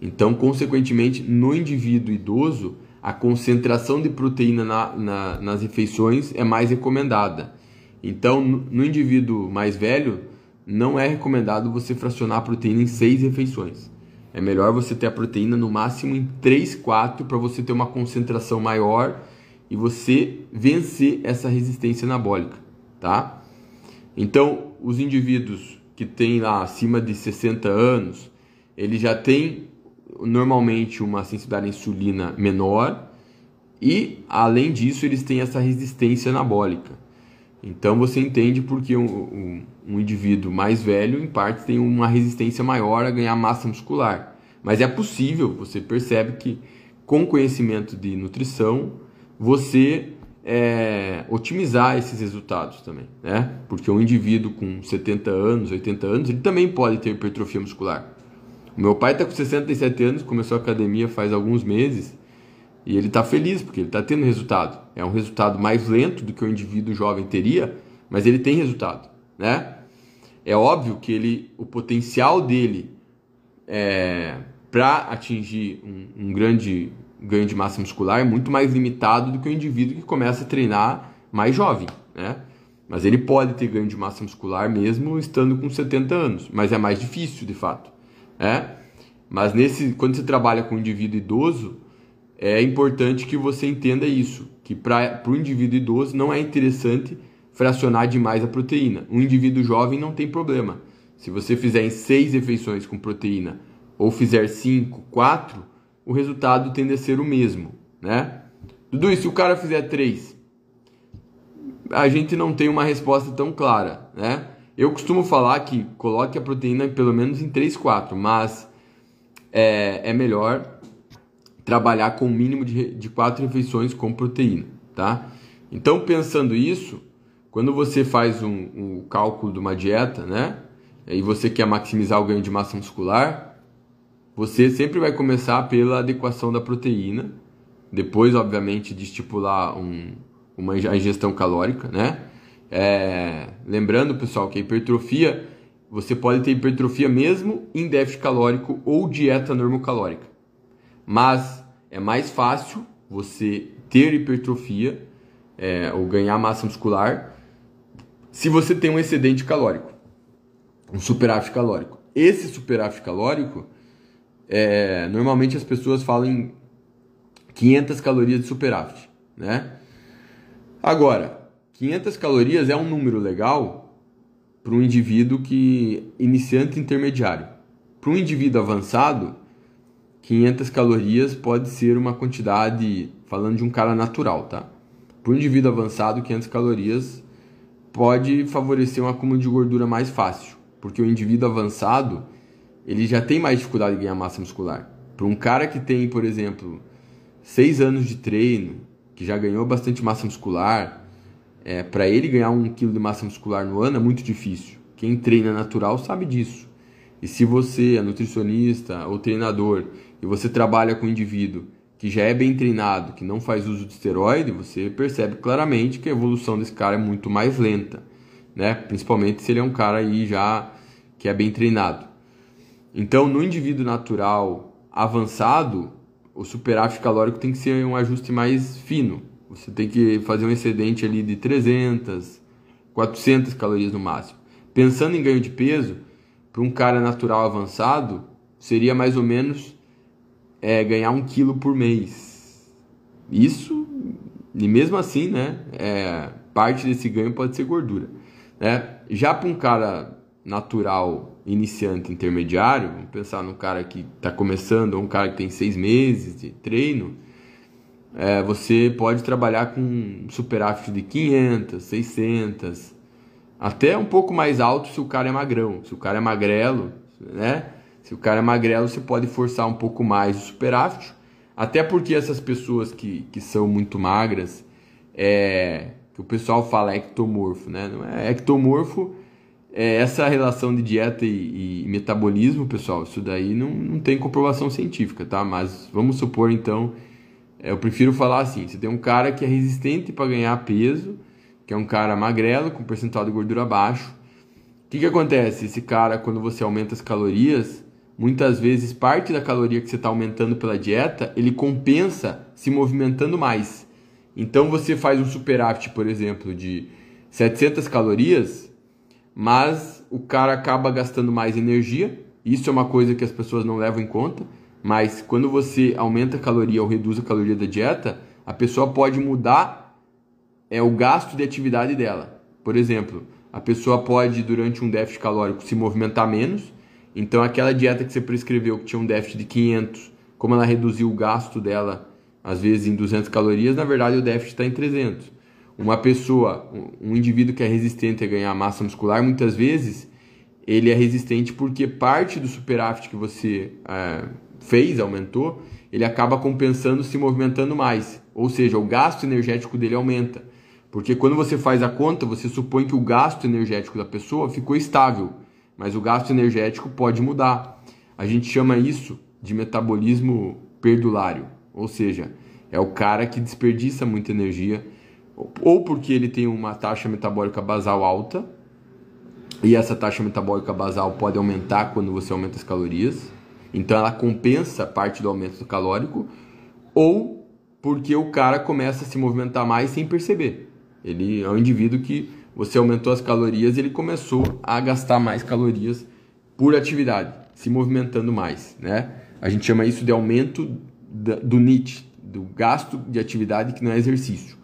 S1: Então, consequentemente, no indivíduo idoso, a concentração de proteína na, na, nas refeições é mais recomendada. Então, no, indivíduo mais velho, não é recomendado você fracionar a proteína em seis refeições. É melhor você ter a proteína no máximo em 3, 4 para você ter uma concentração maior e você vencer essa resistência anabólica, tá? Então, os indivíduos que têm lá acima de 60 anos, eles já têm normalmente uma sensibilidade à insulina menor e, além disso, eles têm essa resistência anabólica. Então você entende porque um, um, um, indivíduo mais velho, em parte, tem uma resistência maior a ganhar massa muscular. Mas é possível, você percebe que com conhecimento de nutrição, você é, otimizar esses resultados também, né? Porque um indivíduo com 70 anos, 80 anos, ele também pode ter hipertrofia muscular. Meu pai está com 67 anos, começou a academia faz alguns meses e ele está feliz porque ele está tendo resultado. É um resultado mais lento do que o indivíduo jovem teria, mas ele tem resultado, né? É óbvio que ele, o potencial dele é, para atingir um, um grande ganho de massa muscular é muito mais limitado do que o indivíduo que começa a treinar mais jovem, né? Mas ele pode ter ganho de massa muscular mesmo estando com 70 anos, mas é mais difícil de fato, né? Mas nesse, quando você trabalha com um indivíduo idoso, é importante que você entenda isso, que para o indivíduo idoso não é interessante fracionar demais a proteína. Um indivíduo jovem não tem problema. Se você fizer em seis refeições com proteína ou fizer cinco, quatro, o resultado tende a ser o mesmo, né? Dudu, e se o cara fizer três? A gente não tem uma resposta tão clara, né? Eu costumo falar que coloque a proteína pelo menos em 3, 4, mas é, é melhor trabalhar com o mínimo de, de quatro refeições com proteína, tá? Então, pensando isso, quando você faz um, um cálculo de uma dieta, né? E você quer maximizar o ganho de massa muscular, você sempre vai começar pela adequação da proteína, depois, obviamente, de estipular um, uma ingestão calórica, né? É, lembrando, pessoal, que a hipertrofia, você pode ter hipertrofia mesmo em déficit calórico ou dieta normocalórica. Mas é mais fácil você ter hipertrofia é, ou ganhar massa muscular se você tem um excedente calórico, um superávit calórico. Esse superávit calórico, é, normalmente as pessoas falam em 500 calorias de superávit, né? Agora, 500 calorias é um número legal para um indivíduo que iniciante intermediário. Para um indivíduo avançado, 500 calorias pode ser uma quantidade, falando de um cara natural, tá? Para um indivíduo avançado, 500 calorias pode favorecer um acúmulo de gordura mais fácil, porque o indivíduo avançado ele já tem mais dificuldade de ganhar massa muscular. Para um cara que tem, por exemplo, 6 anos de treino, que já ganhou bastante massa muscular, é, para ele ganhar um quilo de massa muscular no ano é muito difícil. Quem treina natural sabe disso. E se você é nutricionista ou treinador e você trabalha com um indivíduo que já é bem treinado, que não faz uso de esteroide, você percebe claramente que a evolução desse cara é muito mais lenta, né? Principalmente se ele é um cara aí já que é bem treinado. Então, no indivíduo natural avançado, o superávit calórico tem que ser um ajuste mais fino. Você tem que fazer um excedente ali de 300, 400 calorias no máximo. Pensando em ganho de peso, para um cara natural avançado, seria mais ou menos é, ganhar um quilo por mês. Isso, e mesmo assim, né, é, parte desse ganho pode ser gordura. Né? Já para um cara natural, iniciante, intermediário, vamos pensar no cara que está começando, ou um cara que tem seis meses de treino, é, você pode trabalhar com superávit de 500, 600, até um pouco mais alto se o cara é magrão. Se o cara é magrelo, né? Se o cara é magrelo, você pode forçar um pouco mais o superávit. Até porque essas pessoas que, que são muito magras, é, que o pessoal fala ectomorfo, né? Não é ectomorfo, é essa relação de dieta e, e, metabolismo, pessoal, isso daí não, não tem comprovação científica, tá? Mas vamos supor então, eu prefiro falar assim: você tem um cara que é resistente para ganhar peso que é um cara magrelo, com percentual de gordura baixo. O que, que acontece? Esse cara, quando você aumenta as calorias, muitas vezes parte da caloria que você está aumentando pela dieta, ele compensa se movimentando mais. Então você faz um superávit, por exemplo, de 700 calorias, mas o cara acaba gastando mais energia. Isso é uma coisa que as pessoas não levam em conta. Mas quando você aumenta a caloria ou reduz a caloria da dieta, a pessoa pode mudar é o gasto de atividade dela. Por exemplo, a pessoa pode, durante um déficit calórico, se movimentar menos. Então, aquela dieta que você prescreveu, que tinha um déficit de 500, como ela reduziu o gasto dela, às vezes em 200 calorias, na verdade o déficit está em 300. Uma pessoa, um indivíduo que é resistente a ganhar massa muscular, muitas vezes ele é resistente porque parte do superávit que você é, fez, aumentou, ele acaba compensando se movimentando mais. Ou seja, o gasto energético dele aumenta. Porque quando você faz a conta, você supõe que o gasto energético da pessoa ficou estável, mas o gasto energético pode mudar. a gente chama isso de metabolismo perdulário, ou seja, é o cara que desperdiça muita energia, ou porque ele tem uma taxa metabólica basal alta, e essa taxa metabólica basal pode aumentar quando você aumenta as calorias, então ela compensa parte do aumento calórico, ou porque o cara começa a se movimentar mais sem perceber. Ele é um indivíduo que você aumentou as calorias, ele começou a gastar mais calorias por atividade, se movimentando mais, né? A gente chama isso de aumento do NIT, do gasto de atividade que não é exercício.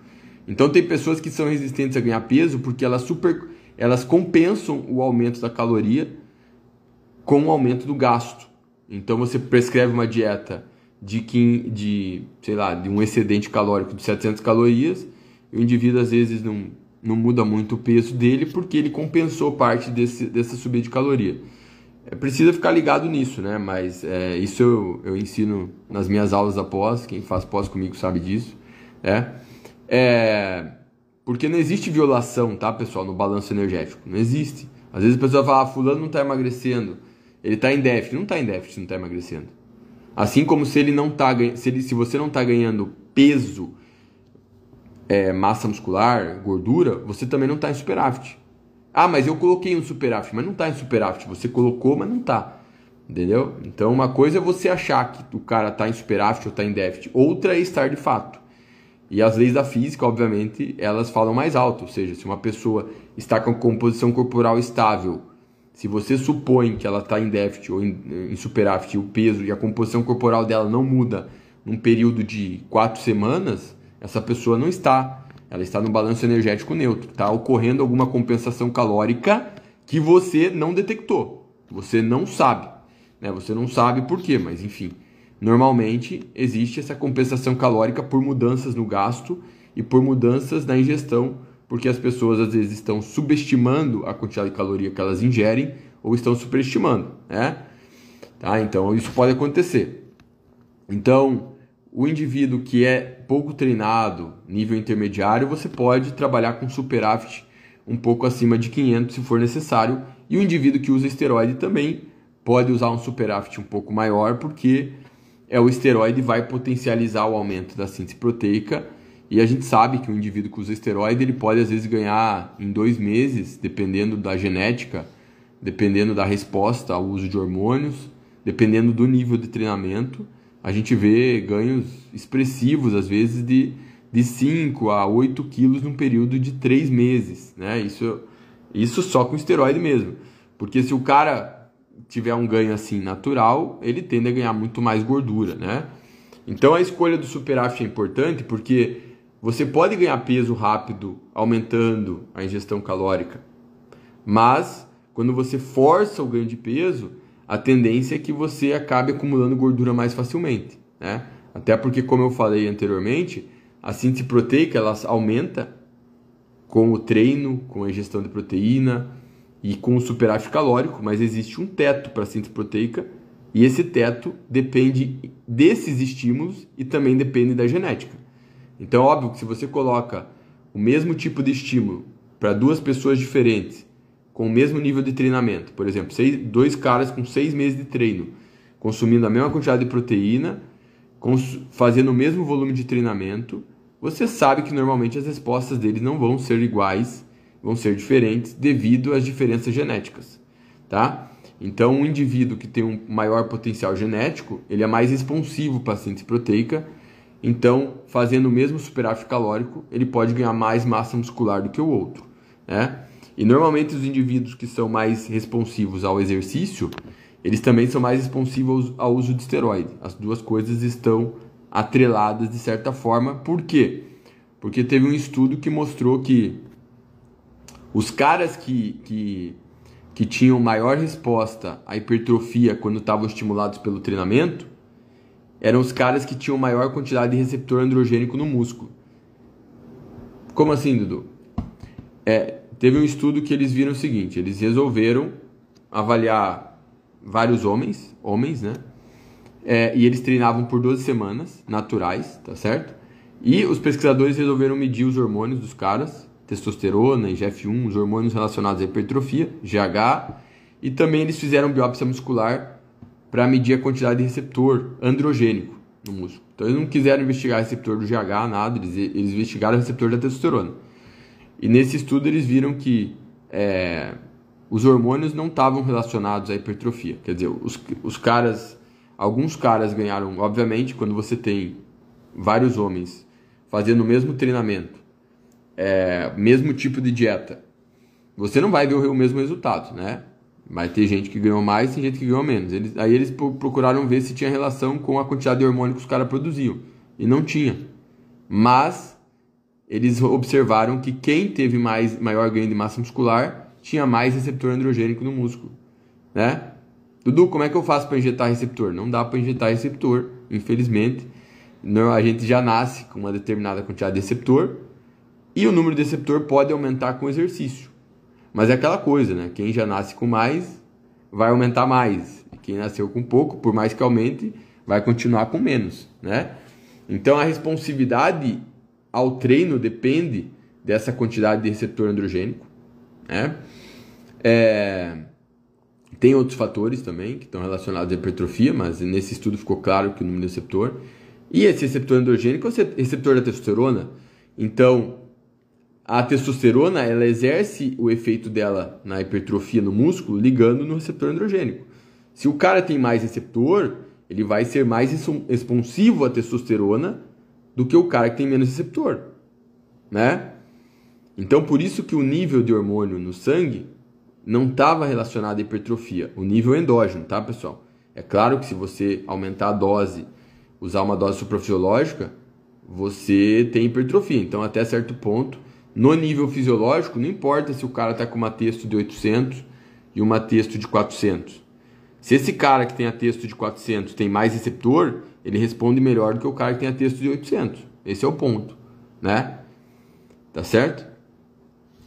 S1: Então tem pessoas que são resistentes a ganhar peso porque elas super elas compensam o aumento da caloria com o aumento do gasto. Então você prescreve uma dieta de, de sei lá, de um excedente calórico de 700 calorias, e o indivíduo às vezes não, não muda muito o peso dele porque ele compensou parte desse, dessa subida de caloria. É, precisa ficar ligado nisso, né? Mas é, isso eu, eu ensino nas minhas aulas após, quem faz pós comigo sabe disso, né? É, porque não existe violação, tá, pessoal, no balanço energético. Não existe. Às vezes a pessoa fala, ah, fulano não está emagrecendo. Ele está em déficit. Não está em déficit, não está emagrecendo. Assim como se ele não tá se, ele, se você não está ganhando peso, é, massa muscular, gordura, você também não está em superávit. Ah, mas eu coloquei um superávit, mas não está em superávit. Você colocou, mas não está. Entendeu? Então, uma coisa é você achar que o cara está em superávit ou está em déficit. Outra é estar de fato. E as leis da física, obviamente, elas falam mais alto. Ou seja, se uma pessoa está com composição corporal estável, se você supõe que ela está em déficit ou em, em superávit, o peso e a composição corporal dela não muda num período de quatro semanas, essa pessoa não está ela está no balanço energético neutro. Está ocorrendo alguma compensação calórica que você não detectou. Você não sabe. Né? Você não sabe por quê, mas enfim. Normalmente existe essa compensação calórica por mudanças no gasto e por mudanças na ingestão, porque as pessoas às vezes estão subestimando a quantidade de caloria que elas ingerem ou estão superestimando, né? Tá? Então isso pode acontecer. Então, o indivíduo que é pouco treinado, nível intermediário, você pode trabalhar com superávit um pouco acima de 500 se for necessário. E o indivíduo que usa esteroide também pode usar um superávit um pouco maior, porque é o esteroide vai potencializar o aumento da síntese proteica. E a gente sabe que o indivíduo que usa esteroide ele pode às vezes ganhar em dois meses, dependendo da genética, dependendo da resposta ao uso de hormônios, dependendo do nível de treinamento a gente vê ganhos expressivos, às vezes, de, de 5 a 8 quilos num período de 3 meses. Né? Isso, isso só com esteroide mesmo. Porque se o cara tiver um ganho assim natural, ele tende a ganhar muito mais gordura. Né? Então a escolha do superávit é importante porque você pode ganhar peso rápido aumentando a ingestão calórica, mas quando você força o ganho de peso, a tendência é que você acabe acumulando gordura mais facilmente, né? Até porque, como eu falei anteriormente, a síntese proteica ela aumenta com o treino, com a ingestão de proteína e com o superávit calórico, mas existe um teto para a síntese proteica e esse teto depende desses estímulos e também depende da genética. Então, óbvio que se você coloca o mesmo tipo de estímulo para duas pessoas diferentes com o mesmo nível de treinamento. Por exemplo, seis, dois caras com seis meses de treino, consumindo a mesma quantidade de proteína, fazendo o mesmo volume de treinamento, você sabe que normalmente as respostas deles não vão ser iguais, vão ser diferentes devido às diferenças genéticas, tá? Então, um indivíduo que tem um maior potencial genético, ele é mais responsivo para a síntese proteica. Então, fazendo o mesmo superávit calórico, ele pode ganhar mais massa muscular do que o outro, né? E normalmente os indivíduos que são mais responsivos ao exercício, eles também são mais responsivos ao uso de esteroide. As duas coisas estão atreladas de certa forma. Por quê? Porque teve um estudo que mostrou que os caras que, que, que tinham maior resposta à hipertrofia quando estavam estimulados pelo treinamento eram os caras que tinham maior quantidade de receptor androgênico no músculo. Como assim, Dudu? É, teve um estudo que eles viram o seguinte: eles resolveram avaliar vários homens, homens, né? É, e eles treinavam por 12 semanas, naturais, tá certo? E os pesquisadores resolveram medir os hormônios dos caras, testosterona, IGF-1, os hormônios relacionados à hipertrofia, GH, e também eles fizeram biópsia muscular para medir a quantidade de receptor androgênico no músculo. Então eles não quiseram investigar receptor do GH, nada, eles, eles investigaram o receptor da testosterona. E nesse estudo eles viram que é, os hormônios não estavam relacionados à hipertrofia. Quer dizer, os, os caras, alguns caras ganharam, obviamente, quando você tem vários homens fazendo o mesmo treinamento, é, mesmo tipo de dieta, você não vai ver o mesmo resultado, né? Vai ter gente que ganhou mais e gente que ganhou menos. Eles, aí eles procuraram ver se tinha relação com a quantidade de hormônio que os caras produziam. E não tinha. Mas eles observaram que quem teve mais, maior ganho de massa muscular tinha mais receptor androgênico no músculo. Né? Dudu, como é que eu faço para injetar receptor? Não dá para injetar receptor, infelizmente. Não, a gente já nasce com uma determinada quantidade de receptor e o número de receptor pode aumentar com exercício. Mas é aquela coisa, né? Quem já nasce com mais vai aumentar mais. E quem nasceu com pouco, por mais que aumente, vai continuar com menos, né? Então a responsividade ao treino depende dessa quantidade de receptor androgênico, né? É... Tem outros fatores também que estão relacionados à hipertrofia, mas nesse estudo ficou claro que o número de receptor. E esse receptor androgênico é o receptor da testosterona. Então, a testosterona ela exerce o efeito dela na hipertrofia no músculo ligando no receptor androgênico. Se o cara tem mais receptor, ele vai ser mais responsivo à testosterona do que o cara que tem menos receptor, né? Então por isso que o nível de hormônio no sangue não estava relacionado à hipertrofia, o nível endógeno, tá, pessoal? É claro que se você aumentar a dose, usar uma dose suprafisiológica, você tem hipertrofia. Então até certo ponto no nível fisiológico, não importa se o cara está com uma texto de 800 e uma texto de 400. Se esse cara que tem a texto de 400 tem mais receptor, ele responde melhor do que o cara que tem a texto de 800. Esse é o ponto, né? Tá certo?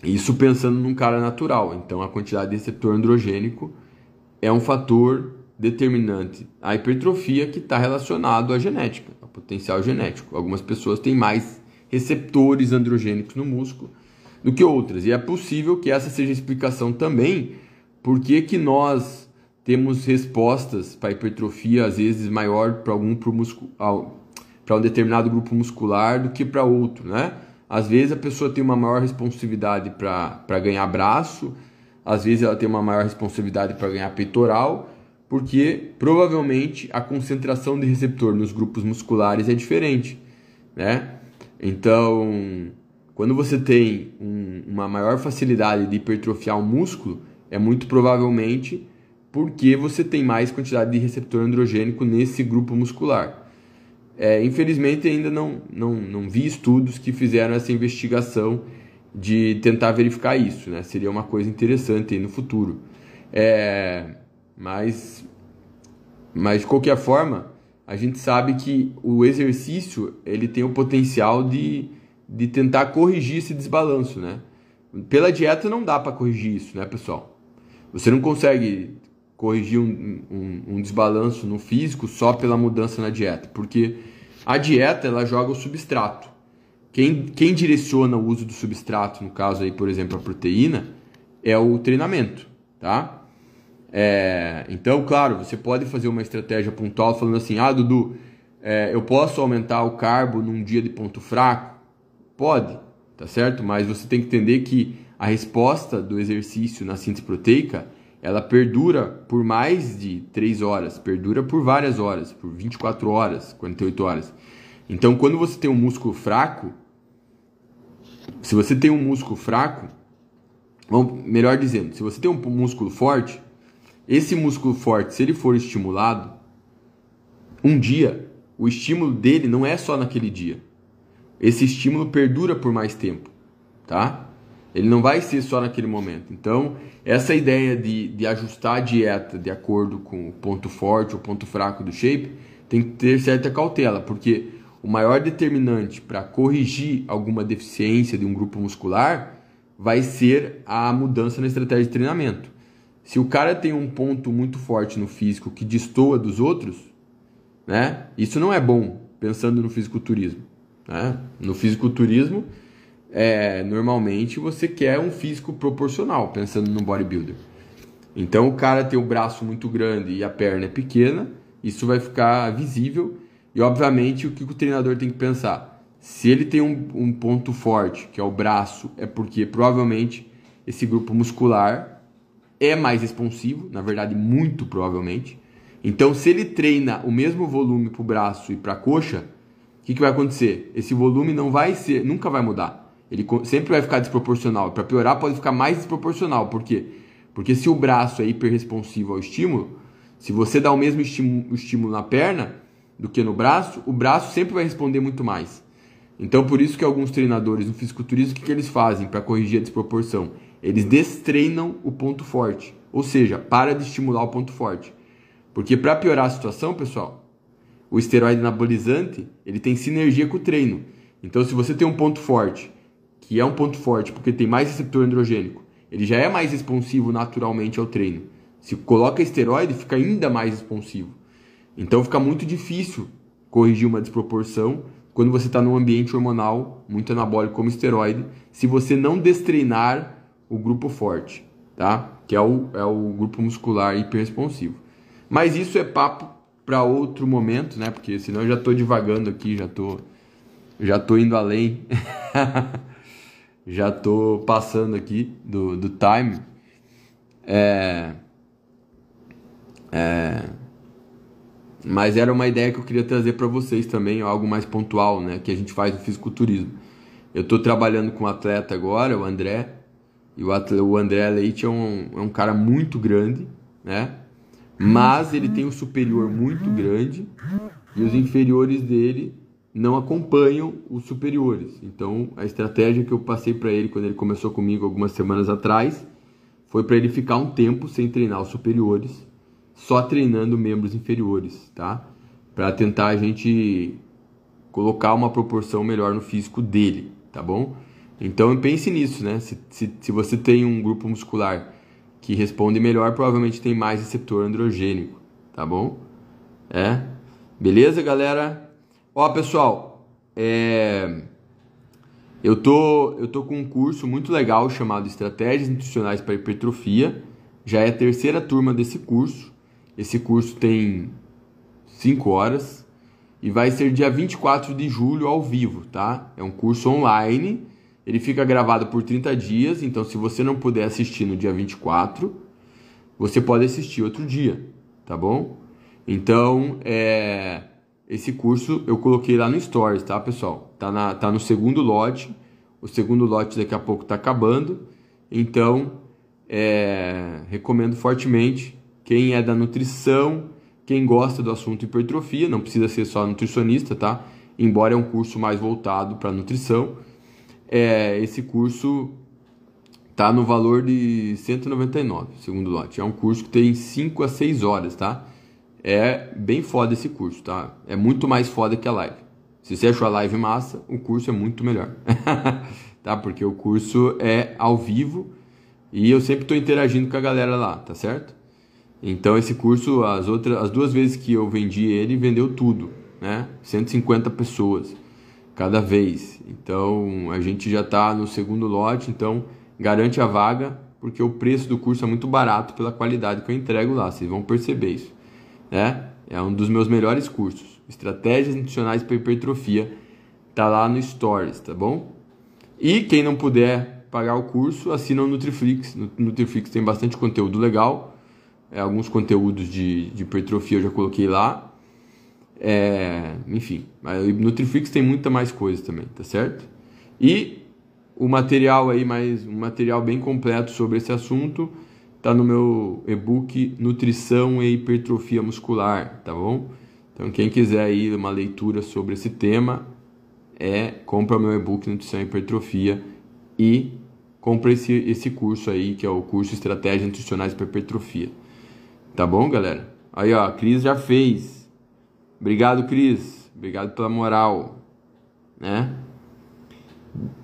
S1: Isso pensando num cara natural. Então a quantidade de receptor androgênico é um fator determinante a hipertrofia que está relacionado à genética, ao potencial genético. Algumas pessoas têm mais receptores androgênicos no músculo do que outras. E é possível que essa seja a explicação também por que nós temos respostas para hipertrofia às vezes maior para algum para um determinado grupo muscular do que para outro, né? Às vezes a pessoa tem uma maior responsividade para ganhar braço, às vezes ela tem uma maior responsividade para ganhar peitoral, porque provavelmente a concentração de receptor nos grupos musculares é diferente, né? Então, quando você tem um, uma maior facilidade de hipertrofiar um músculo, é muito provavelmente porque você tem mais quantidade de receptor androgênico nesse grupo muscular. É, infelizmente, ainda não, não, não vi estudos que fizeram essa investigação de tentar verificar isso. Né? Seria uma coisa interessante no futuro. É, mas, mas, de qualquer forma, a gente sabe que o exercício ele tem o potencial de, de tentar corrigir esse desbalanço, né? Pela dieta não dá para corrigir isso, né, pessoal? Você não consegue corrigir um, um, um, desbalanço no físico só pela mudança na dieta, porque a dieta ela joga o substrato. Quem, quem direciona o uso do substrato, no caso aí, por exemplo, a proteína, é o treinamento, tá? É, então, claro, você pode fazer uma estratégia pontual falando assim: ah, Dudu, é, eu posso aumentar o carbo num dia de ponto fraco? Pode, tá certo? Mas você tem que entender que a resposta do exercício na síntese proteica ela perdura por mais de 3 horas, perdura por várias horas, por 24 horas, 48 horas. Então, quando você tem um músculo fraco, se você tem um músculo fraco, melhor dizendo, se você tem um músculo forte, esse músculo forte, se ele for estimulado, um dia, o estímulo dele não é só naquele dia. Esse estímulo perdura por mais tempo, tá? Ele não vai ser só naquele momento. Então, essa ideia de, de ajustar a dieta de acordo com o ponto forte ou ponto fraco do shape tem que ter certa cautela, porque o maior determinante para corrigir alguma deficiência de um grupo muscular vai ser a mudança na estratégia de treinamento. Se o cara tem um ponto muito forte no físico que destoa dos outros, né? Isso não é bom pensando no fisiculturismo. Né? No fisiculturismo, é, normalmente você quer um físico proporcional, pensando no bodybuilder. Então o cara tem o braço muito grande e a perna é pequena, isso vai ficar visível. E obviamente o que o treinador tem que pensar? Se ele tem um, um ponto forte, que é o braço, é porque provavelmente esse grupo muscular é mais responsivo, na verdade, muito provavelmente. Então, se ele treina o mesmo volume para o braço e para a coxa, o que, que vai acontecer? Esse volume não vai ser, nunca vai mudar. Ele sempre vai ficar desproporcional. Para piorar, pode ficar mais desproporcional. Por quê? Porque se o braço é hiperresponsivo ao estímulo, se você dá o mesmo estímulo, estímulo na perna do que no braço, o braço sempre vai responder muito mais. Então, por isso que alguns treinadores no fisiculturismo, o que, que eles fazem para corrigir a desproporção? Eles destreinam o ponto forte. Ou seja, para de estimular o ponto forte. Porque para piorar a situação, pessoal, o esteroide anabolizante, ele tem sinergia com o treino. Então, se você tem um ponto forte, que é um ponto forte porque tem mais receptor androgênico, ele já é mais responsivo naturalmente ao treino. Se coloca esteroide, fica ainda mais responsivo. Então fica muito difícil corrigir uma desproporção quando você está num ambiente hormonal muito anabólico como esteroide, se você não destreinar o grupo forte, tá? Que é o, é o grupo muscular hiperresponsivo. Mas isso é papo para outro momento, né? Porque senão eu já estou divagando aqui, já tô, já tô indo além. já tô passando aqui do, do time. É, é, mas era uma ideia que eu queria trazer para vocês também, algo mais pontual, né? Que a gente faz no fisiculturismo. Eu estou trabalhando com um atleta agora, o André, e o, atleta, o André Leite é um, é um cara muito grande, né? Mas ele tem um superior muito grande e os inferiores dele não acompanham os superiores. Então, a estratégia que eu passei para ele quando ele começou comigo algumas semanas atrás foi para ele ficar um tempo sem treinar os superiores, só treinando membros inferiores, tá? Para tentar a gente colocar uma proporção melhor no físico dele, tá bom? Então pense nisso, né? Se, se, se você tem um grupo muscular que responde melhor, provavelmente tem mais receptor androgênico, tá bom? É? Beleza, galera? Ó, pessoal, é... eu, tô, eu tô com um curso muito legal chamado Estratégias Nutricionais para Hipertrofia. Já é a terceira turma desse curso. Esse curso tem 5 horas e vai ser dia 24 de julho ao vivo, tá? É um curso online. Ele fica gravado por 30 dias, então se você não puder assistir no dia 24, você pode assistir outro dia, tá bom? Então, é esse curso eu coloquei lá no Stories, tá, pessoal? Tá, na, tá no segundo lote. O segundo lote daqui a pouco tá acabando. Então, é, recomendo fortemente. Quem é da nutrição, quem gosta do assunto hipertrofia, não precisa ser só nutricionista, tá? Embora é um curso mais voltado para nutrição. É, esse curso tá no valor de 199, segundo lote. É um curso que tem 5 a 6 horas, tá? é bem foda esse curso, tá? É muito mais foda que a live. Se você achou a live massa, o curso é muito melhor, tá? Porque o curso é ao vivo e eu sempre estou interagindo com a galera lá, tá certo? Então esse curso, as outras, as duas vezes que eu vendi ele, vendeu tudo, né? 150 pessoas cada vez. Então a gente já está no segundo lote, então garante a vaga, porque o preço do curso é muito barato pela qualidade que eu entrego lá. Vocês vão perceber isso né? É um dos meus melhores cursos. Estratégias Nutricionais para Hipertrofia. Tá lá no Stories, tá bom? E quem não puder pagar o curso, assina o Nutriflix. No Nutriflix tem bastante conteúdo legal. É, alguns conteúdos de, de hipertrofia eu já coloquei lá. É, enfim, o Nutriflix tem muita mais coisa também, tá certo? E o material aí, mais um material bem completo sobre esse assunto tá no meu e-book Nutrição e Hipertrofia Muscular, tá bom? Então quem quiser aí uma leitura sobre esse tema, é compra o meu e-book Nutrição e Hipertrofia e compra esse, esse curso aí, que é o curso Estratégias Nutricionais para Hipertrofia. Tá bom, galera? Aí, ó, a Cris já fez. Obrigado, Cris. Obrigado pela moral, né?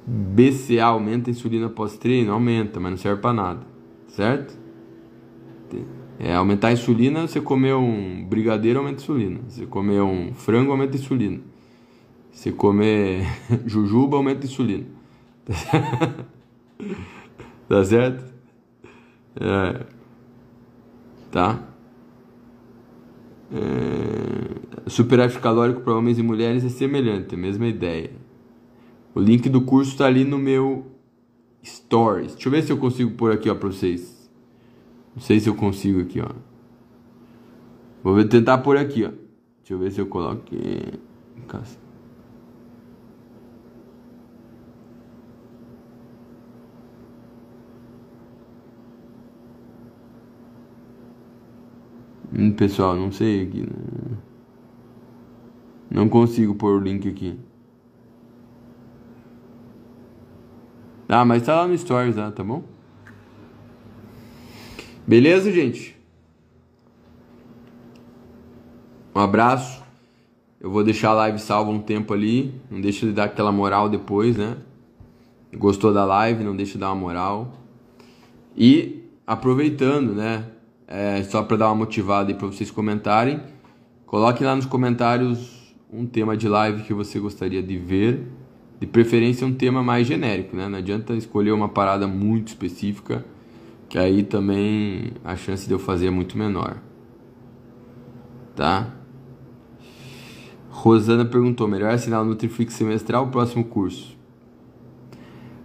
S1: BCA aumenta a insulina pós-treino? Aumenta, mas não serve para nada, certo? É, aumentar a insulina, você comer um brigadeiro, aumenta a insulina. Você comer um frango, aumenta a insulina. Você comer jujuba, aumenta a insulina. tá certo? É. tá? É... Superávit calórico para homens e mulheres é semelhante, a mesma ideia. O link do curso está ali no meu Stories. Deixa eu ver se eu consigo pôr aqui, ó, para vocês. Não sei se eu consigo aqui, ó. Vou tentar pôr aqui, ó. Deixa eu ver se eu coloco aqui. Pessoal, não sei aqui. Né? Não consigo pôr o link aqui. Ah, mas tá lá no Stories, tá, tá bom? Beleza, gente? Um abraço. Eu vou deixar a live salva um tempo ali. Não deixa de dar aquela moral depois, né? Gostou da live? Não deixa de dar uma moral. E aproveitando, né? É, só para dar uma motivada aí para vocês comentarem. Coloque lá nos comentários um tema de live que você gostaria de ver. De preferência um tema mais genérico, né? Não adianta escolher uma parada muito específica, que aí também a chance de eu fazer é muito menor. Tá? Rosana perguntou: melhor assinar o Nutriflix semestral ou próximo curso?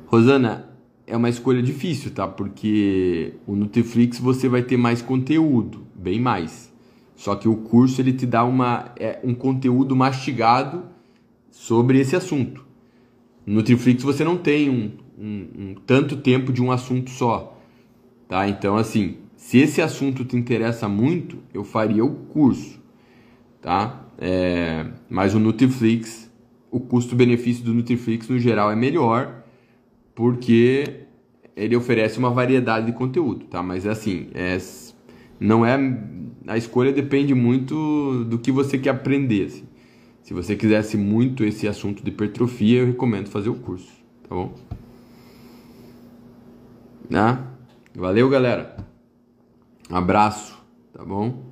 S1: Rosana, é uma escolha difícil, tá? Porque o Nutriflix você vai ter mais conteúdo, bem mais. Só que o curso ele te dá uma, é, um conteúdo mastigado sobre esse assunto. No Nutriflix você não tem um, um, um, tanto tempo de um assunto só, tá? Então assim, se esse assunto te interessa muito, eu faria o curso, tá? É, mas o Nutriflix, o custo-benefício do Nutriflix no geral é melhor, porque ele oferece uma variedade de conteúdo, tá? Mas assim, é, não é a escolha depende muito do que você quer aprender. Assim. Se você quisesse muito esse assunto de hipertrofia, eu recomendo fazer o curso, tá bom? Né? Valeu, galera. Abraço, tá bom?